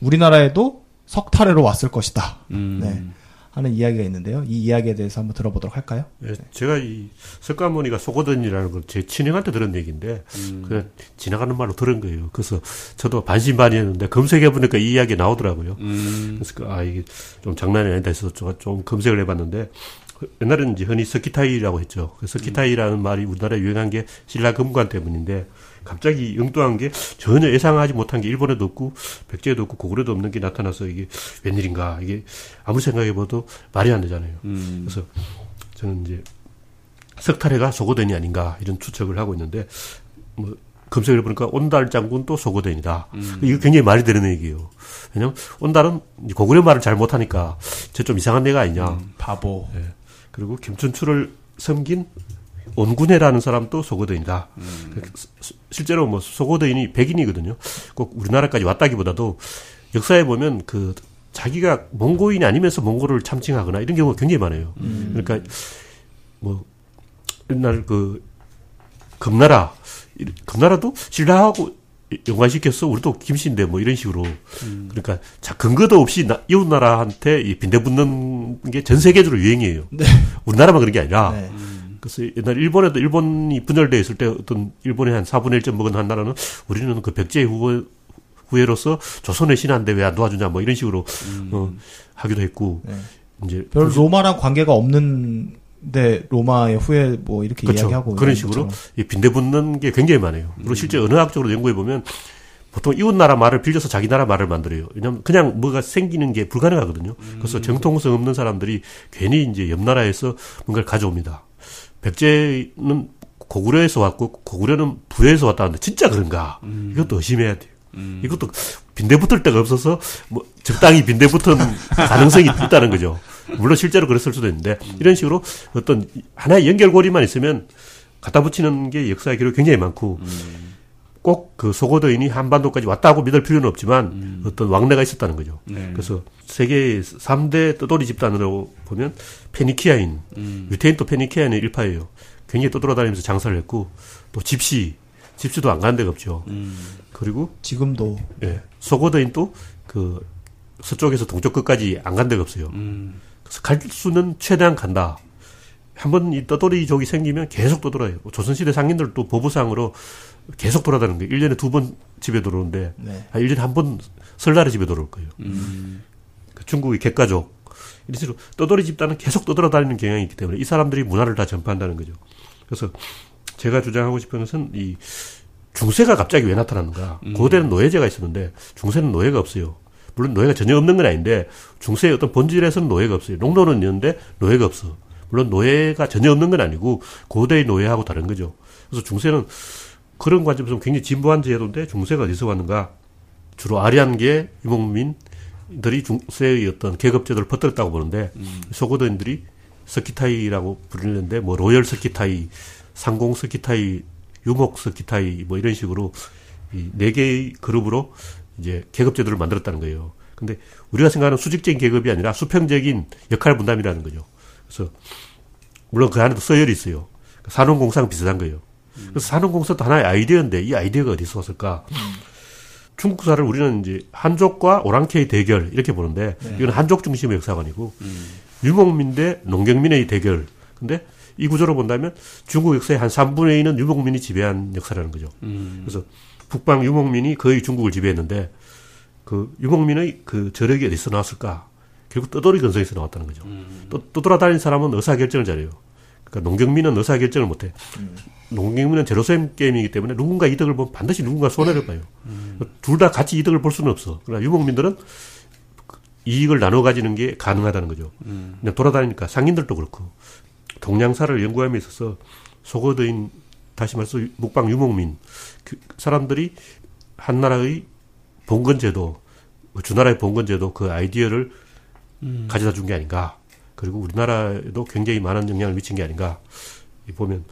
우리나라에도 석탈에로 왔을 것이다 음. 네. 하는 이야기가 있는데요. 이 이야기에 대해서 한번 들어보도록 할까요? 예, 제가 이 석가모니가 속어든이라는 걸 제 친형한테 들은 얘기인데 그냥 지나가는 말로 들은 거예요. 그래서 저도 반신반의했는데 검색해 보니까 이 이야기 나오더라고요. 음. 그래서 그, 아 이게 좀 장난이 아니다 해서 제가 좀 검색을 해봤는데 그 옛날에는 이제 흔히 스키타이라고 했죠. 그 스키타이라는 말이 우리나라에 유행한 게 신라 금관 때문인데 갑자기 엉뚱한 게 전혀 예상하지 못한 게 일본에도 없고 백제에도 없고 고구려도 없는 게 나타나서 이게 웬일인가 이게 아무 생각해봐도 말이 안 되잖아요. 음. 그래서 저는 이제 석탈해가 소고den이 아닌가 이런 추측을 하고 있는데 뭐 검색을 해보니까 온달 장군도 소고den이다. 이거 굉장히 말이 되는 얘기예요. 왜냐면 온달은 고구려 말을 잘 못하니까 저 좀 이상한 애가 아니냐. 음, 바보. 예. 그리고 김춘추를 섬긴 온군해라는 사람도. 그 스- 실제로 뭐 소고den이 백인이거든요. 꼭 우리나라까지 왔다기보다도 역사에 보면 그 자기가 몽고인이 아니면서 몽골을 참칭하거나 이런 경우가 굉장히 많아요. 그러니까 뭐 옛날 그 금나라 이- 금나라도 신라하고 연관시켰어 우리도 김씨인데 뭐 이런 식으로 그러니까 자 근거도 없이 나, 이웃 나라한테 이 빈대붙는 게 전 세계적으로 유행이에요. 우리나라만 그런 게 아니라 네. 그래서 옛날 일본에도 일본이 분열돼 있을 때 어떤 일본의 한 4분의 1 점 먹은 한 나라는 우리는 그 백제 후회, 후예로서 조선의 신한데 왜 안 도와주냐 뭐 이런 식으로 어, 하기도 했고 네. 이제 별 로마랑 관계가 없는데 로마의 후에 뭐 이렇게 그렇죠. 이야기하고 그런 식으로. 이 빈대붙는 게 굉장히 많아요. 그리고 실제 언어학적으로 연구해 보면 보통 이웃 나라 말을 빌려서 자기 나라 말을 만들어요. 왜냐하면 그냥 뭐가 생기는 게 불가능하거든요. 그래서 정통성 없는 사람들이 괜히 이제 옆 나라에서 뭔가를 가져옵니다. 백제는 고구려에서 왔고 고구려는 부에서 왔다는데 진짜 그런가? 이것도 의심해야 돼요. 이것도 빈대 붙을 데가 없어서 뭐 적당히 빈대 붙은 (laughs) 가능성이 있다는 거죠. 물론 실제로 그랬을 수도 있는데 이런 식으로 어떤 하나의 연결고리만 있으면 갖다 붙이는 게 역사의 기록이 굉장히 많고 꼭 그 소고도인이 한반도까지 왔다고 믿을 필요는 없지만 어떤 왕래가 있었다는 거죠. 네. 그래서 세계의 3대 떠돌이 집단으로 보면 페니키아인, 유태인도 페니키아인의 일파예요. 굉장히 떠돌아다니면서 장사를 했고 또 집시, 집시도 안 가는 데가 없죠. 그리고 지금도 예, 소고도인도 그 서쪽에서 동쪽 끝까지 안 간 데가 없어요. 음. 그래서 갈 수는 최대한 간다. 한번 이 떠돌이족이 생기면 계속 떠돌아요. 조선시대 상인들도 보부상으로 계속 돌아다니는 거예요. 1년에 두 번 집에 들어오는데, 네. 한 1년에 한 번 설날에 집에 들어올 거예요. 음. 그 중국의 객가족. 이런 식으로 떠돌이 집단은 계속 떠돌아다니는 경향이 있기 때문에 이 사람들이 문화를 다 전파한다는 거죠. 그래서 제가 주장하고 싶은 것은 이 중세가 갑자기 왜 나타났는가. 고대는 노예제가 있었는데 중세는 노예가 없어요. 물론 노예가 전혀 없는 건 아닌데 중세의 어떤 본질에서는 노예가 없어요. 농노는 있는데 노예가 없어. 물론 노예가 전혀 없는 건 아니고 고대의 노예하고 다른 거죠. 그래서 중세는 그런 관점에서 굉장히 진보한 제도인데 중세가 어디서 왔는가? 주로 아리안계 유목민들이 중세의 어떤 계급 제도를 퍼뜨렸다고 보는데 소고도인들이 서키타이라고 부르는데 뭐 로열 서키타이, 상공 서키타이, 유목 서키타이 뭐 이런 식으로 이 네 개의 그룹으로 이제 계급 제도를 만들었다는 거예요. 근데 우리가 생각하는 수직적인 계급이 아니라 수평적인 역할 분담이라는 거죠. 그래서 물론 그 안에도 서열이 있어요. 산업공사랑 비슷한 거예요. 그래서 산업공사도 하나의 아이디어인데 이 아이디어가 어디서 왔을까? 중국사를 우리는 이제 한족과 오랑캐의 대결 이렇게 보는데 이건 한족 중심의 역사가 아니고 유목민 대 농경민의 대결. 근데 이 구조로 본다면 중국 역사의 한 3분의 2는 유목민이 지배한 역사라는 거죠. 그래서 북방 유목민이 거의 중국을 지배했는데 그 유목민의 그 저력이 어디서 나왔을까? 결국 떠돌이 근성에서 나왔다는 거죠. 또, 떠돌아다니는 사람은 의사결정을 잘해요. 그러니까 농경민은 의사결정을 못해. 농경민은 제로셈 게임이기 때문에 누군가 이득을 보면 반드시 누군가 손해를 봐요. 둘다 같이 이득을 볼 수는 없어. 그러나 유목민들은 이익을 나눠 가지는 게 가능하다는 거죠. 그냥 돌아다니니까 상인들도 그렇고 동양사를 연구함에 있어서 소거도인 다시 말해서 북방 유목민 그 사람들이 한 나라의 봉건제도 주나라의 봉건제도 그 아이디어를 가져다 준 게 아닌가. 그리고 우리나라에도 굉장히 많은 영향을 미친 게 아닌가. 이 보면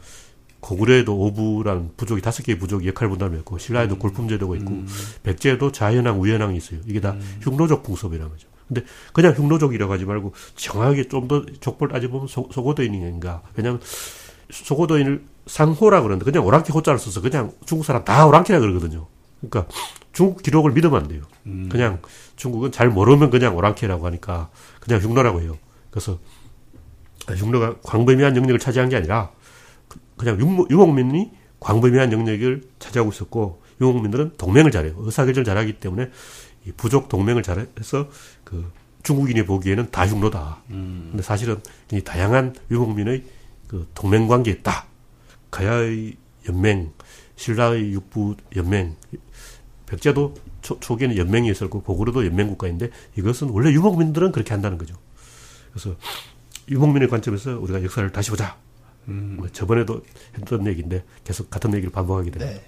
고구려에도 오부라는 부족이 다섯 개의 부족이 역할 분담했고 신라에도 골품제도가 있고 백제에도 자연왕, 우연왕이 있어요. 이게 다 흉노족 풍습이라는 거죠. 근데 그냥 흉노족이라고 하지 말고 정확하게 좀 더 족보를 따져보면 소, 소고도인인가. 왜냐하면 소고도인을 상호라 그러는데 그냥 오랑캐 호자를 써서 그냥 중국 사람 다 오랑캐라 그러거든요. 그러니까 중국 기록을 믿으면 안 돼요. 그냥 중국은 잘 모르면 그냥 오랑캐라고 하니까 그냥 흉노라고 해요. 그래서 흉노가 광범위한 영역을 차지한 게 아니라 그냥 유목, 유목민이 광범위한 영역을 차지하고 있었고 유목민들은 동맹을 잘해요. 의사결정을 잘하기 때문에 이 부족 동맹을 잘해서 그 중국인이 보기에는 다 흉노다. 근데 사실은 이 다양한 유목민의 그 동맹 관계에 있다. 가야의 연맹, 신라의 육부 연맹, 백제도 초, 초기에는 연맹이 있었고 고구려도 연맹 국가인데 이것은 원래 유목민들은 그렇게 한다는 거죠. 그래서 유목민의 관점에서 우리가 역사를 다시 보자. 뭐 저번에도 했던 얘기인데 계속 같은 얘기를 반복하게 되네요. 네.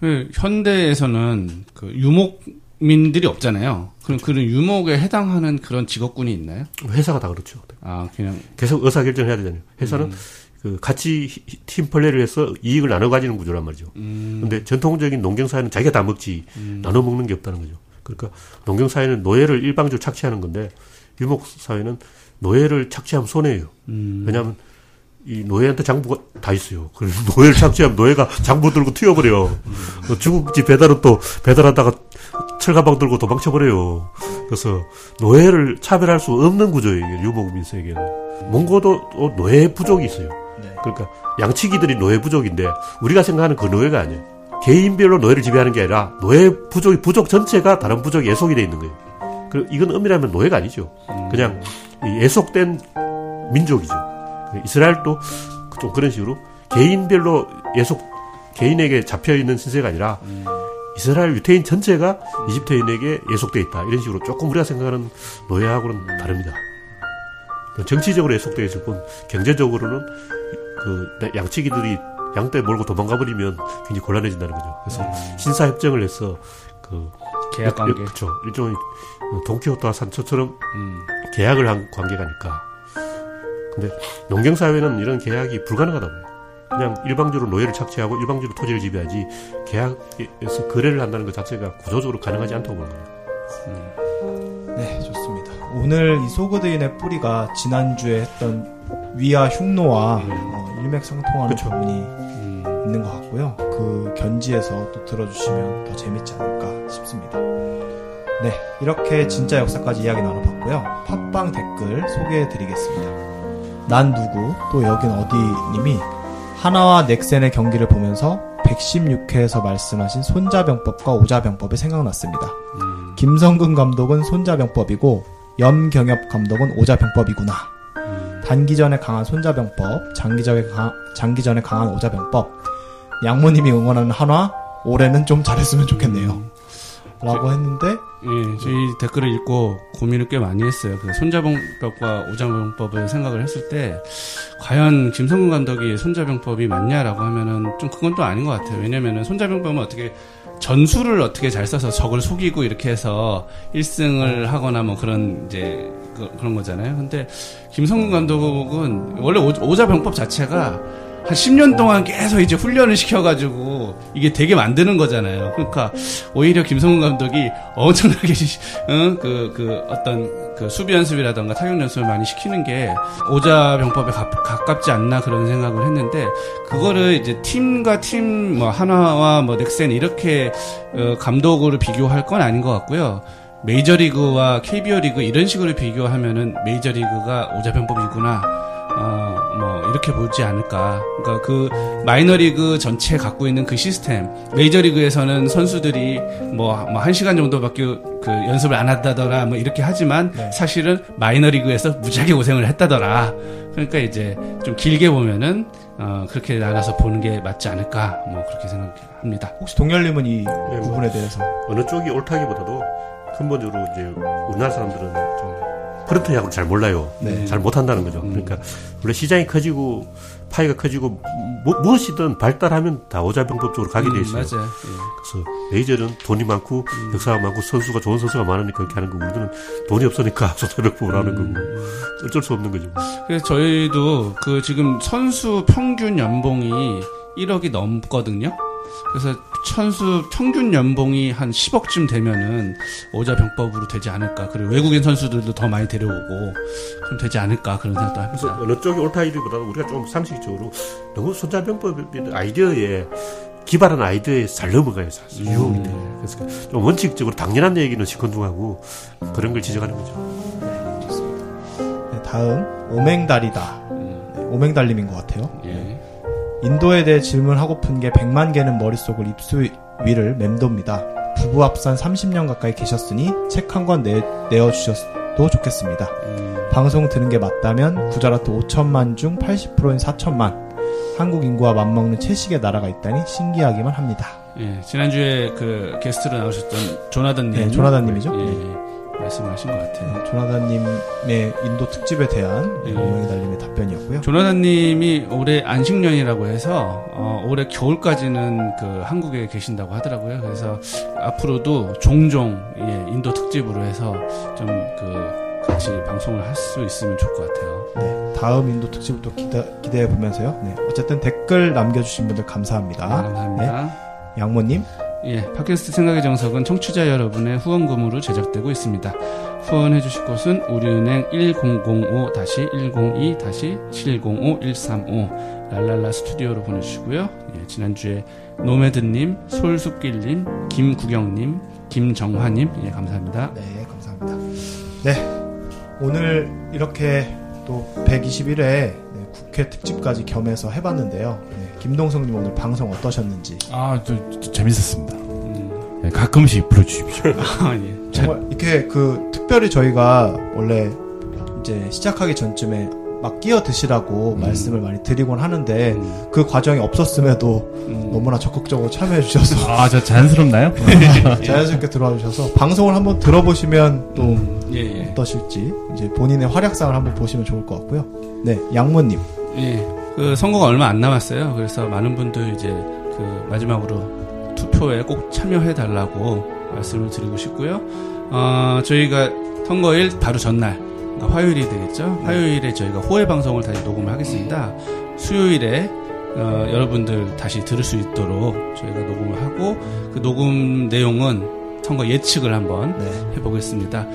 그 현대에서는 그 유목민들이 없잖아요. 그럼 그런 유목에 해당하는 그런 직업군이 있나요? 회사가 다 그렇죠. 아 그냥 계속 의사결정을 해야 되잖아요. 회사는 그 같이 히- 팀 플레이를 해서 이익을 나눠 가지는 구조란 말이죠. 근데 전통적인 농경 사회는 자기가 다 먹지 나눠 먹는 게 없다는 거죠. 그러니까 농경 사회는 노예를 일방적으로 착취하는 건데 유목 사회는 노예를 착취하면 손해예요. 왜냐하면 이 노예한테 장부가 다 있어요. 그래서 (laughs) 노예를 착취하면 노예가 장부 들고 튀어버려. 어, 중국집 배달은 또 배달하다가 철가방 들고 도망쳐버려요. 그래서 노예를 차별할 수 없는 구조예요. 이게 유목민 세계는. 몽고도 또 노예 부족이 있어요. 네. 그러니까 양치기들이 노예 부족인데 우리가 생각하는 그 노예가 아니에요. 개인별로 노예를 지배하는 게 아니라 노예 부족이 부족 전체가 다른 부족에 예속이 돼 있는 거예요. 그 이건 엄밀하면 노예가 아니죠. 그냥 이 예속된 민족이죠. 이스라엘도 좀 그런 식으로 개인별로 예속 개인에게 잡혀 있는 신세가 아니라 이스라엘 유태인 전체가 이집트인에게 예속돼 있다 이런 식으로 조금 우리가 생각하는 노예하고는 다릅니다. 정치적으로 예속되어 있을 뿐 경제적으로는 그 양치기들이 양떼 몰고 도망가 버리면 굉장히 곤란해진다는 거죠. 그래서 신사 협정을 해서 그 계약 관계. 그렇죠. 일종의 동키호테와 산초처럼 음. 계약을 한 관계가니까. 근데 농경 사회는 이런 계약이 불가능하다고 해요. 그냥 일방적으로 노예를 착취하고 일방적으로 토지를 지배하지 계약에서 거래를 한다는 것 자체가 구조적으로 가능하지 않다고 보는 거예요. 네, 좋습니다. 오늘 이 소그드인의 뿌리가 지난주에 했던 위와 흉노와 어, 일맥상통하는 그쵸. 부분이 음. 있는 것 같고요. 그 견지에서 또 들어주시면 더 재밌지 않을까 싶습니다. 네, 이렇게 진짜 역사까지 이야기 나눠봤고요. 팟빵 댓글 소개해드리겠습니다. 난 누구 또 여긴 어디 님이 하나와 넥센의 경기를 보면서 116회에서 말씀하신 손자병법과 오자병법이 생각났습니다. 음. 김성근 감독은 손자병법이고 염경엽 감독은 오자병법이구나. 음. 단기전에 강한 손자병법, 장기전에, 강, 장기전에 강한 오자병법. 양모님이 응원하는 한화, 올해는 좀 잘했으면 좋겠네요. 라고 했는데, 예, 저희 댓글을 읽고 고민을 꽤 많이 했어요. 그 손자병법과 오자병법을 생각을 했을 때, 과연 김성근 감독이 손자병법이 맞냐라고 하면은 좀 그건 또 아닌 것 같아요. 왜냐면은 손자병법은 어떻게 전술을 어떻게 잘 써서 적을 속이고 이렇게 해서 1승을 하거나 뭐 그런 이제 그, 런 거잖아요. 근데 김성근 감독은 원래 오- 오자 병법 자체가 한 10년 동안 계속 이제 훈련을 시켜가지고 이게 되게 만드는 거잖아요. 그러니까 오히려 김성훈 감독이 엄청나게 시- 응? 그, 그 어떤 그 수비 연습이라던가 타격 연습을 많이 시키는 게 오자 병법에 가, 가깝지 않나 그런 생각을 했는데 그거를 이제 팀과 팀 뭐 하나와 뭐 넥센 이렇게 어, 감독으로 비교할 건 아닌 것 같고요. 메이저리그와 KBO 리그 이런 식으로 비교하면은 메이저리그가 오자병법이구나. 어, 뭐, 이렇게 보지 않을까. 그러니까 그, 마이너리그 전체 갖고 있는 그 시스템. 메이저리그에서는 선수들이 뭐, 뭐, 한 시간 정도밖에 그 연습을 안 한다더라, 뭐, 이렇게 하지만 네. 사실은 마이너리그에서 무지하게 고생을 했다더라. 그러니까 이제 좀 길게 보면은, 어, 그렇게 나가서 보는 게 맞지 않을까. 뭐, 그렇게 생각합니다. 혹시 동열님은 이 뭐. 부분에 대해서. 어느 쪽이 옳다기보다도 근본적으로 이제 우리나라 사람들은 좀 프런트 야구를 잘 몰라요. 네. 잘 못한다는 거죠. 그러니까 원래 시장이 커지고 파이가 커지고 무, 무엇이든 발달하면 다 오자병법 쪽으로 가게 돼 있어요. 음, 맞아요. 그래서 메이저는 돈이 많고 역사가 많고 선수가 좋은 선수가 많으니까 그렇게 하는 거고 우리는 돈이 없으니까 (laughs) 소자병법을 하는 음. 거고 어쩔 수 없는 거죠. 그래서 저희도 그 지금 선수 평균 연봉이 1억이 넘거든요. 그래서 선수 평균 연봉이 한 10억쯤 되면은 오자 병법으로 되지 않을까. 그리고 외국인 선수들도 더 많이 데려오고 그럼 되지 않을까 그런 생각도 그래서 합니다. 어느 쪽이 옳다 이기보다는 우리가 좀 상식적으로 너무 손자병법 아이디어에 기발한 아이디어에 잘 넘어가요 사실 유혹이 돼. 그래서 좀 원칙적으로 당연한 얘기는 시큰둥하고 그런 걸 지적하는 거죠. 네, 다음, 오맹달이다. 음, 네, 오맹달님인 것 같아요. 예. 인도에 대해 질문하고픈 게 100만 개는 머릿속을 입수 위를 맴돕니다. 부부 합산 30년 가까이 계셨으니 책 한 권 내어주셔도 좋겠습니다. 음, 방송 들은 게 맞다면 구자라트 5천만 중 80%인 4천만. 한국 인구와 맞먹는 채식의 나라가 있다니 신기하기만 합니다. 예. 지난주에 그 게스트로 나오셨던 조나단님. 네, 조나단님이죠? 예, 예. 말씀하신 것 같아요. 조나단님의 인도 특집에 대한 예. 오맹달님의 답변이었고요. 조나단님이 올해 안식년이라고 해서 어, 올해 겨울까지는 그 한국에 계신다고 하더라고요. 그래서 앞으로도 종종 예, 인도 특집으로 해서 좀 그 같이 방송을 할 수 있으면 좋을 것 같아요. 네, 다음 인도 특집을 또 기대, 기대해 보면서요. 네, 어쨌든 댓글 남겨주신 분들 감사합니다. 네, 감사합니다. 네, 양모님, 예, 팟캐스트 생각의 정석은 청취자 여러분의 후원금으로 제작되고 있습니다. 후원해 주실 곳은 우리은행 1005-102-705-135 랄랄라 스튜디오로 보내주시고요. 예, 지난주에 노매드님, 솔숲길님, 김구경님, 김정화님, 예, 감사합니다. 네, 감사합니다. 네, 오늘 이렇게 또 121회 국회 특집까지 겸해서 해봤는데요. 네, 김동성님 오늘 방송 어떠셨는지. 아, 저, 저 재밌었습니다. 음, 네, 가끔씩 불러주십시오. (laughs) 아, 예. 정말 이렇게 그 특별히 저희가 원래 이제 시작하기 전쯤에 막 끼어 드시라고 말씀을 많이 드리곤 하는데 음, 그 과정이 없었음에도 음, 너무나 적극적으로 참여해 주셔서 아, 저 자연스럽나요? (laughs) 자연스럽게 들어와 주셔서 방송을 한번 들어보시면 또 음, 예, 예. 어떠실지 이제 본인의 활약상을 한번 보시면 좋을 것 같고요. 네, 양모님. 예. 그 선거가 얼마 안 남았어요. 그래서 많은 분들 이제 그 마지막으로 투표에 꼭 참여해 달라고 말씀을 드리고 싶고요. 어, 저희가 선거일 바로 전날 그러니까 화요일이 되겠죠. 화요일에 저희가 호해 방송을 다시 녹음을 하겠습니다. 수요일에 어, 여러분들 다시 들을 수 있도록 저희가 녹음을 하고 그 녹음 내용은 선거 예측을 한번 네. 해보겠습니다.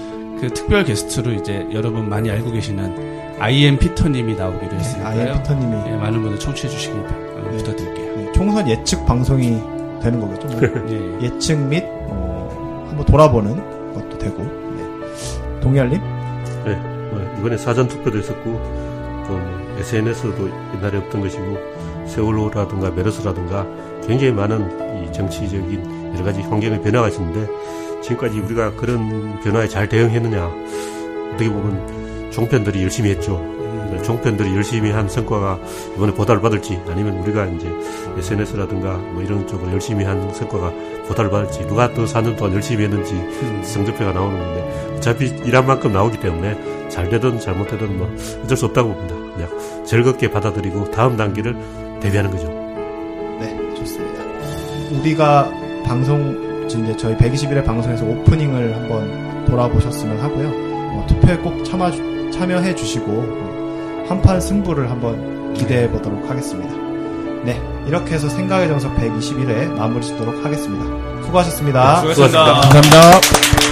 그 특별 게스트로 이제 여러분 많이 알고 계시는 IM 피터님이 나오기로 했으니까요. 아이엠 피터님이 예, 많은 분들 청취해 주시기 어, 부탁드릴게요. 네, 총선 예측 방송이 되는 거겠죠. 뭐 예, 예. 예측 및 어, 한번 돌아보는 것도 되고. 네. 동열님? 네, 뭐 이번에 사전 투표도 있었고 또 SNS도 옛날에 없던 것이고 세월호라든가 메르스라든가 굉장히 많은 이 정치적인 여러 가지 환경의 변화가 있었는데 지금까지 우리가 그런 변화에 잘 대응했느냐 어떻게 보면 종편들이 열심히 했죠. 네, 종편들이 열심히 한 성과가 이번에 보답을 받을지 아니면 우리가 이제 SNS라든가 뭐 이런 쪽으로 열심히 한 성과가 보답을 받을지 누가 더 4년 동안 열심히 했는지 성적표가 나오는 건데 어차피 일한 만큼 나오기 때문에 잘 되든 잘못되든 뭐 어쩔 수 없다고 봅니다. 그냥 즐겁게 받아들이고 다음 단계를 대비하는 거죠. 네, 좋습니다. 우리가 방송, 이제 저희 121회 방송에서 오프닝을 한번 돌아보셨으면 하고요. 어, 투표에 꼭 참아, 참여해 주시고, 어, 한판 승부를 한번 기대해 보도록 하겠습니다. 네, 이렇게 해서 생각의 정석 121회 마무리 짓도록 하겠습니다. 수고하셨습니다. 수고하셨습니다. 감사합니다.